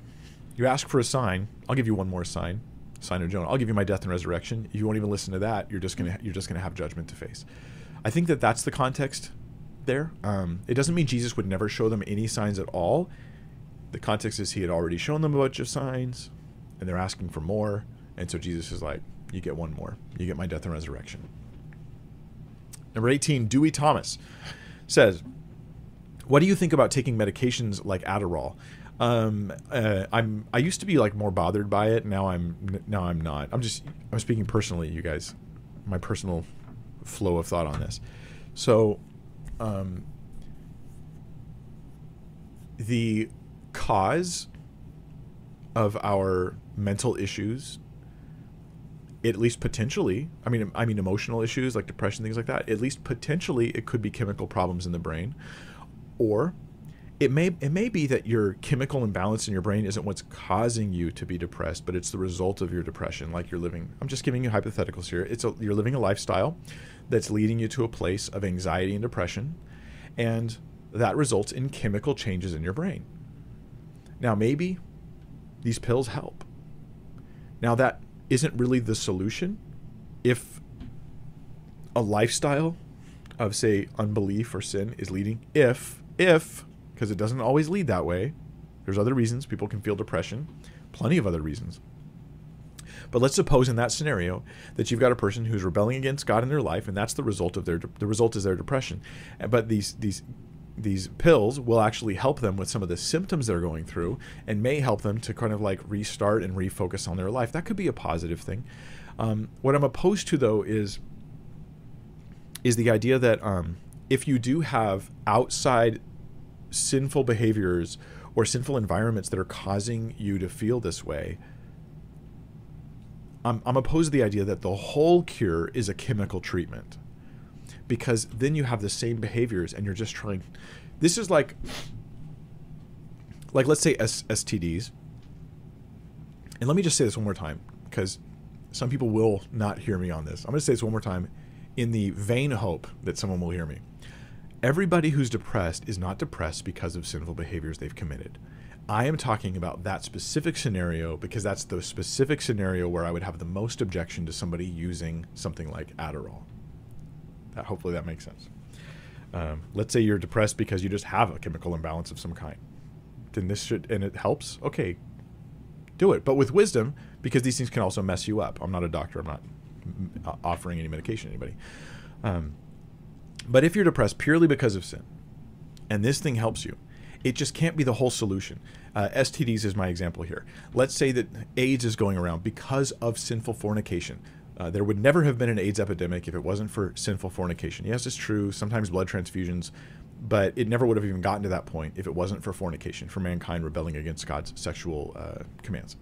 You ask for a sign. I'll give you one more sign. Sign of Jonah. I'll give you my death and resurrection. If you won't even listen to that, you're just gonna you're just gonna have judgment to face. I think that that's the context there. Um, it doesn't mean Jesus would never show them any signs at all. The context is he had already shown them a bunch of signs, and they're asking for more. And so Jesus is like, "You get one more. You get my death and resurrection." Number 18, Dewey Thomas says, "What do you think about taking medications like Adderall?" Um, uh, I'm I used to be like more bothered by it. Now I'm now I'm not. I'm just I'm speaking personally, you guys. My personal flow of thought on this. So, um, the cause of our mental issues at least potentially i mean i mean emotional issues like depression things like that at least potentially it could be chemical problems in the brain or it may it may be that your chemical imbalance in your brain isn't what's causing you to be depressed, but it's the result of your depression. Like you're living, I'm just giving you hypotheticals here. It's a, you're living a lifestyle that's leading you to a place of anxiety and depression, and that results in chemical changes in your brain. Now maybe these pills help. Now that isn't really the solution. If a lifestyle of say unbelief or sin is leading, if if because it doesn't always lead that way. There's other reasons people can feel depression, plenty of other reasons. But let's suppose in that scenario that you've got a person who's rebelling against God in their life, and that's the result of their the result is their depression. But these these these pills will actually help them with some of the symptoms they're going through, and may help them to kind of like restart and refocus on their life. That could be a positive thing. Um, what I'm opposed to though is is the idea that um, if you do have outside sinful behaviors or sinful environments that are causing you to feel this way, I'm, I'm opposed to the idea that the whole cure is a chemical treatment. Because then you have the same behaviors and you're just trying. This is like, like let's say S- STDs. And let me just say this one more time because some people will not hear me on this. I'm going to say this one more time in the vain hope that someone will hear me. Everybody who's depressed is not depressed because of sinful behaviors they've committed. I am talking about that specific scenario because that's the specific scenario where I would have the most objection to somebody using something like Adderall. That, hopefully that makes sense. Um, let's say you're depressed because you just have a chemical imbalance of some kind. Then this should, and it helps. Okay, do it, but with wisdom, because these things can also mess you up. I'm not a doctor. I'm not offering any medication to anybody. Um, but if you're depressed purely because of sin, and this thing helps you, it just can't be the whole solution. Uh, STDs is my example here. Let's say that AIDS is going around because of sinful fornication. Uh, there would never have been an AIDS epidemic if it wasn't for sinful fornication. Yes, it's true. Sometimes blood transfusions, but it never would have even gotten to that point if it wasn't for fornication, for mankind rebelling against God's sexual uh, commands.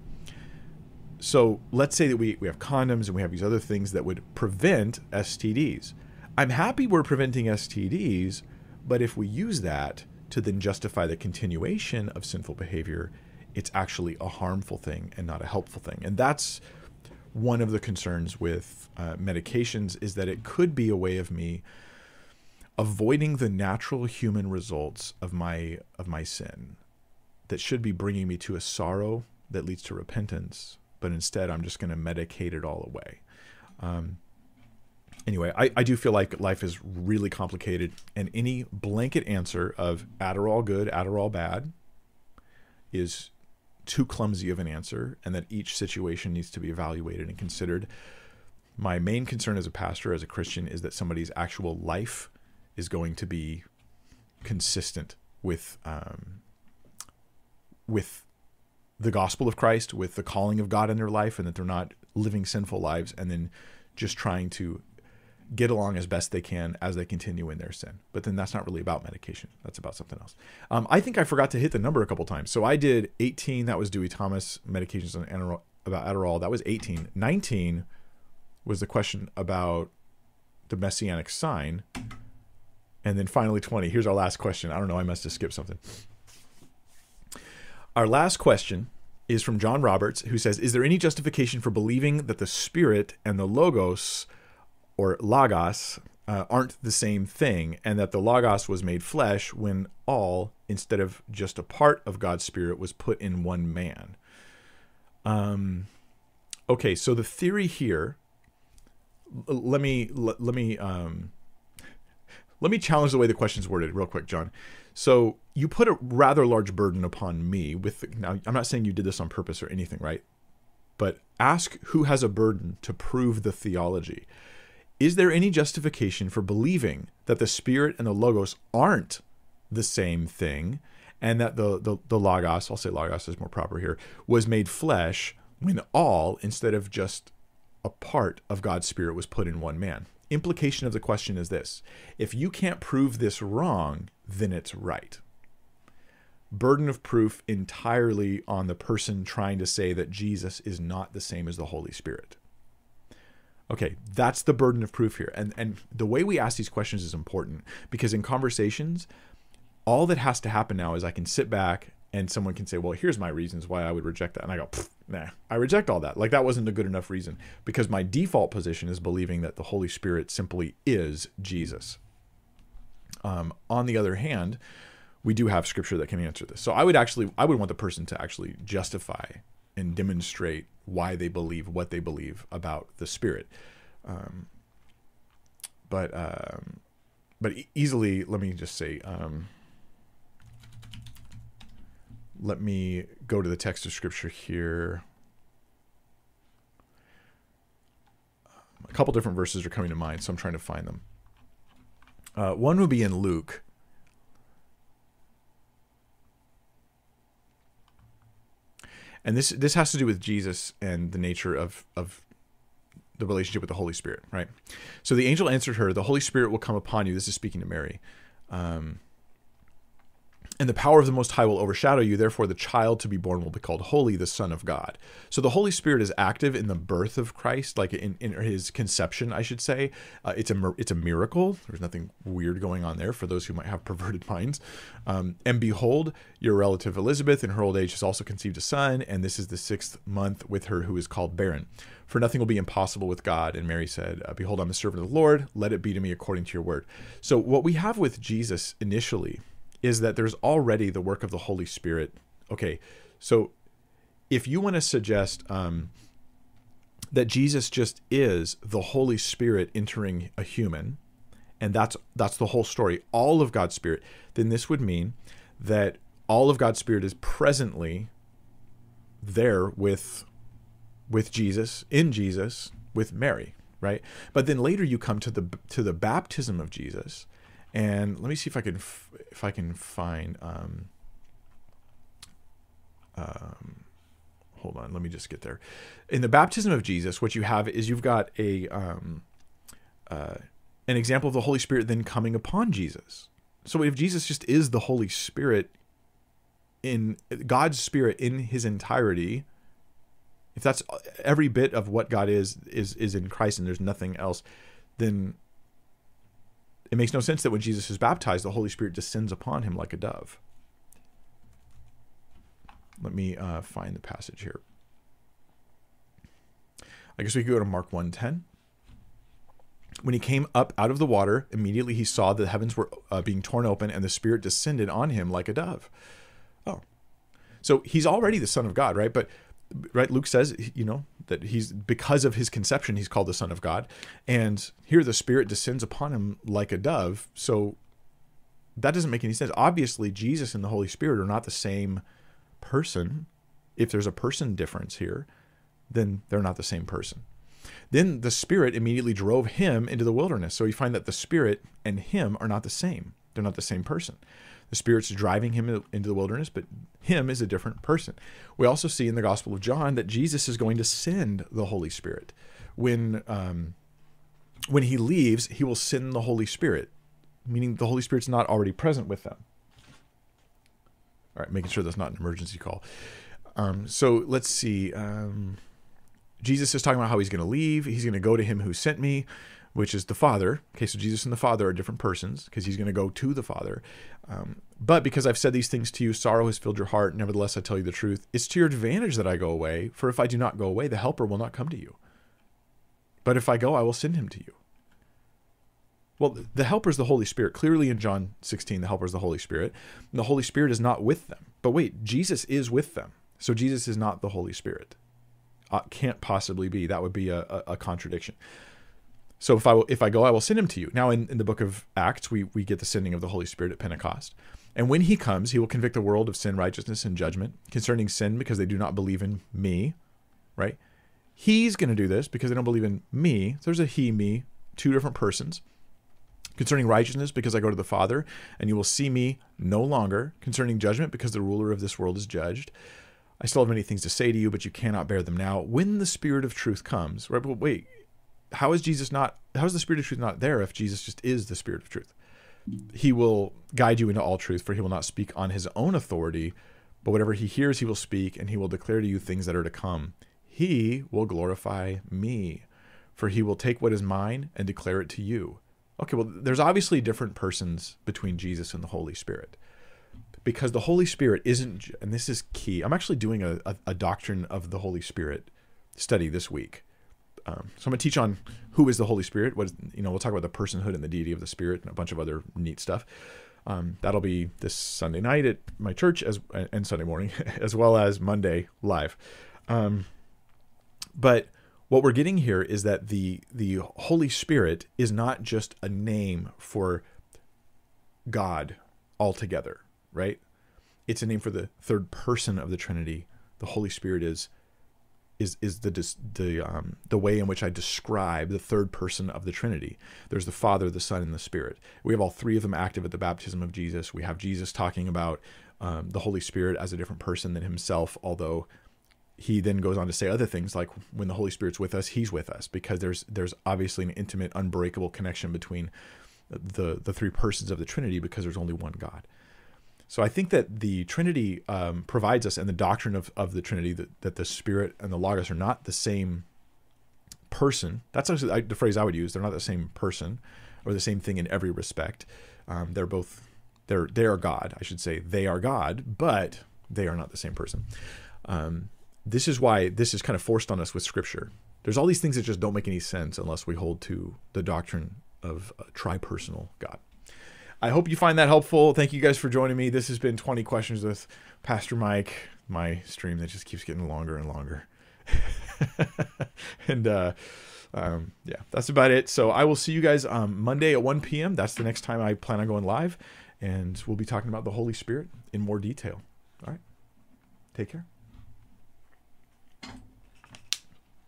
So let's say that we, we have condoms and we have these other things that would prevent STDs. I'm happy we're preventing STDs, but if we use that to then justify the continuation of sinful behavior, it's actually a harmful thing and not a helpful thing. And that's one of the concerns with uh, medications is that it could be a way of me avoiding the natural human results of my of my sin that should be bringing me to a sorrow that leads to repentance, but instead I'm just going to medicate it all away. Um, anyway, I, I do feel like life is really complicated, and any blanket answer of Adderall good, Adderall bad is too clumsy of an answer, and that each situation needs to be evaluated and considered. My main concern as a pastor, as a Christian, is that somebody's actual life is going to be consistent with um, with the gospel of Christ, with the calling of God in their life, and that they're not living sinful lives and then just trying to get along as best they can as they continue in their sin. But then that's not really about medication. That's about something else. Um, I think I forgot to hit the number a couple times. So I did 18. That was Dewey Thomas medications on Adderall, about Adderall. That was 18. 19 was the question about the messianic sign. And then finally 20. Here's our last question. I don't know. I must have skipped something. Our last question is from John Roberts, who says Is there any justification for believing that the Spirit and the Logos, or Logos, uh, aren't the same thing, and that the Logos was made flesh when all, instead of just a part of God's Spirit, was put in one man? Um, okay, so the theory here. Let me let, let me um, let me challenge the way the question's worded, real quick, John. So you put a rather large burden upon me with now I'm not saying you did this on purpose or anything, right? But ask who has a burden to prove the theology. Is there any justification for believing that the spirit and the logos aren't the same thing and that the the, the logos, I'll say logos is more proper here, was made flesh when all instead of just a part of God's spirit was put in one man? Implication of the question is this. If you can't prove this wrong, then it's right. Burden of proof entirely on the person trying to say that Jesus is not the same as the Holy Spirit. Okay, that's the burden of proof here. And and the way we ask these questions is important because in conversations, all that has to happen now is I can sit back and someone can say, "Well, here's my reasons why I would reject that." And I go, "Nah, I reject all that. Like that wasn't a good enough reason because my default position is believing that the Holy Spirit simply is Jesus." Um, on the other hand, we do have scripture that can answer this. So I would actually, I would want the person to actually justify and demonstrate why they believe what they believe about the Spirit. Um, but um, but easily, let me just say, um, let me go to the text of scripture here. A couple different verses are coming to mind, so I'm trying to find them. Uh, one would be in Luke. And this this has to do with Jesus and the nature of of the relationship with the Holy Spirit, right? So the angel answered her, "The Holy Spirit will come upon you." This is speaking to Mary. Um, and the power of the Most High will overshadow you. Therefore, the child to be born will be called Holy, the Son of God. So the Holy Spirit is active in the birth of Christ, like in, in his conception, I should say. Uh, it's a it's a miracle. There's nothing weird going on there for those who might have perverted minds. Um, and behold, your relative Elizabeth, in her old age, has also conceived a son, and this is the sixth month with her who is called barren. For nothing will be impossible with God. And Mary said, uh, Behold, I'm the servant of the Lord. Let it be to me according to your word. So what we have with Jesus initially is that there's already the work of the Holy Spirit. Okay, so if you want to suggest um, that Jesus just is the Holy Spirit entering a human, and that's that's the whole story, all of God's Spirit, then this would mean that all of God's Spirit is presently there with with Jesus, in Jesus, with Mary, right? But then later you come to the to the baptism of Jesus, and let me see if I can if I can find. Um, um, hold on, let me just get there. In the baptism of Jesus, what you have is you've got a um, uh, an example of the Holy Spirit then coming upon Jesus. So if Jesus just is the Holy Spirit in God's Spirit in His entirety, if that's every bit of what God is is is in Christ and there's nothing else, then it makes no sense that when Jesus is baptized, the Holy Spirit descends upon him like a dove. Let me uh, find the passage here. I guess we could go to Mark 1:10. When he came up out of the water, immediately he saw that the heavens were uh, being torn open and the Spirit descended on him like a dove. Oh. So he's already the Son of God, right? But right, Luke says, you know, that he's because of his conception, he's called the Son of God. And here the Spirit descends upon him like a dove. So that doesn't make any sense. Obviously, Jesus and the Holy Spirit are not the same person. If there's a person difference here, then they're not the same person. Then the Spirit immediately drove him into the wilderness. So you find that the Spirit and him are not the same. They're not the same person. The Spirit's driving him into the wilderness, but him is a different person. We also see in the Gospel of John that Jesus is going to send the Holy Spirit. When um, when he leaves, he will send the Holy Spirit, meaning the Holy Spirit's not already present with them. All right, making sure that's not an emergency call. Um, so let's see. Um, Jesus is talking about how he's going to leave. He's going to go to him who sent me which is the Father. Okay, so Jesus and the Father are different persons because he's going to go to the Father. Um, but because I've said these things to you, sorrow has filled your heart. Nevertheless, I tell you the truth. It's to your advantage that I go away, for if I do not go away, the Helper will not come to you. But if I go, I will send him to you. Well, the Helper is the Holy Spirit. Clearly in John 16, the Helper is the Holy Spirit. And the Holy Spirit is not with them. But wait, Jesus is with them. So Jesus is not the Holy Spirit. Uh, can't possibly be. That would be a, a, a contradiction. So if I if I go, I will send him to you. Now in, in the book of Acts, we we get the sending of the Holy Spirit at Pentecost. And when he comes, he will convict the world of sin, righteousness, and judgment concerning sin because they do not believe in me, right? He's going to do this because they don't believe in me. So there's a he, me, two different persons. Concerning righteousness, because I go to the Father, and you will see me no longer. Concerning judgment, because the ruler of this world is judged. I still have many things to say to you, but you cannot bear them now. When the Spirit of truth comes, right? But wait, how is Jesus not how is the spirit of truth not there if Jesus just is the spirit of truth? He will guide you into all truth, for he will not speak on his own authority, but whatever he hears he will speak, and he will declare to you things that are to come. He will glorify me, for he will take what is mine and declare it to you. Okay, well, there's obviously different persons between Jesus and the Holy Spirit. Because the Holy Spirit isn't, and this is key. I'm actually doing a, a, a doctrine of the Holy Spirit study this week um, so I'm going to teach on who is the Holy Spirit. What is, you know, we'll talk about the personhood and the deity of the Spirit and a bunch of other neat stuff. Um, that'll be this Sunday night at my church as and Sunday morning, as well as Monday live. Um, but what we're getting here is that the the Holy Spirit is not just a name for God altogether, right? It's a name for the third person of the Trinity. The Holy Spirit is is is the the um, the way in which I describe the third person of the Trinity. There's the Father, the Son, and the Spirit. We have all three of them active at the baptism of Jesus. We have Jesus talking about um, the Holy Spirit as a different person than himself, although he then goes on to say other things like when the Holy Spirit's with us, he's with us because there's there's obviously an intimate, unbreakable connection between the the three persons of the Trinity because there's only one God. So I think that the Trinity um, provides us, and the doctrine of, of the Trinity, that, that the Spirit and the Logos are not the same person. That's actually the phrase I would use. They're not the same person or the same thing in every respect. Um, they're both they're they are God. I should say they are God, but they are not the same person. Um, this is why this is kind of forced on us with Scripture. There's all these things that just don't make any sense unless we hold to the doctrine of a tripersonal God. I hope you find that helpful. Thank you guys for joining me. This has been 20 questions with Pastor Mike, my stream that just keeps getting longer and longer. and uh, um, yeah, that's about it. So I will see you guys um, Monday at 1 p.m. That's the next time I plan on going live. And we'll be talking about the Holy Spirit in more detail. All right. Take care.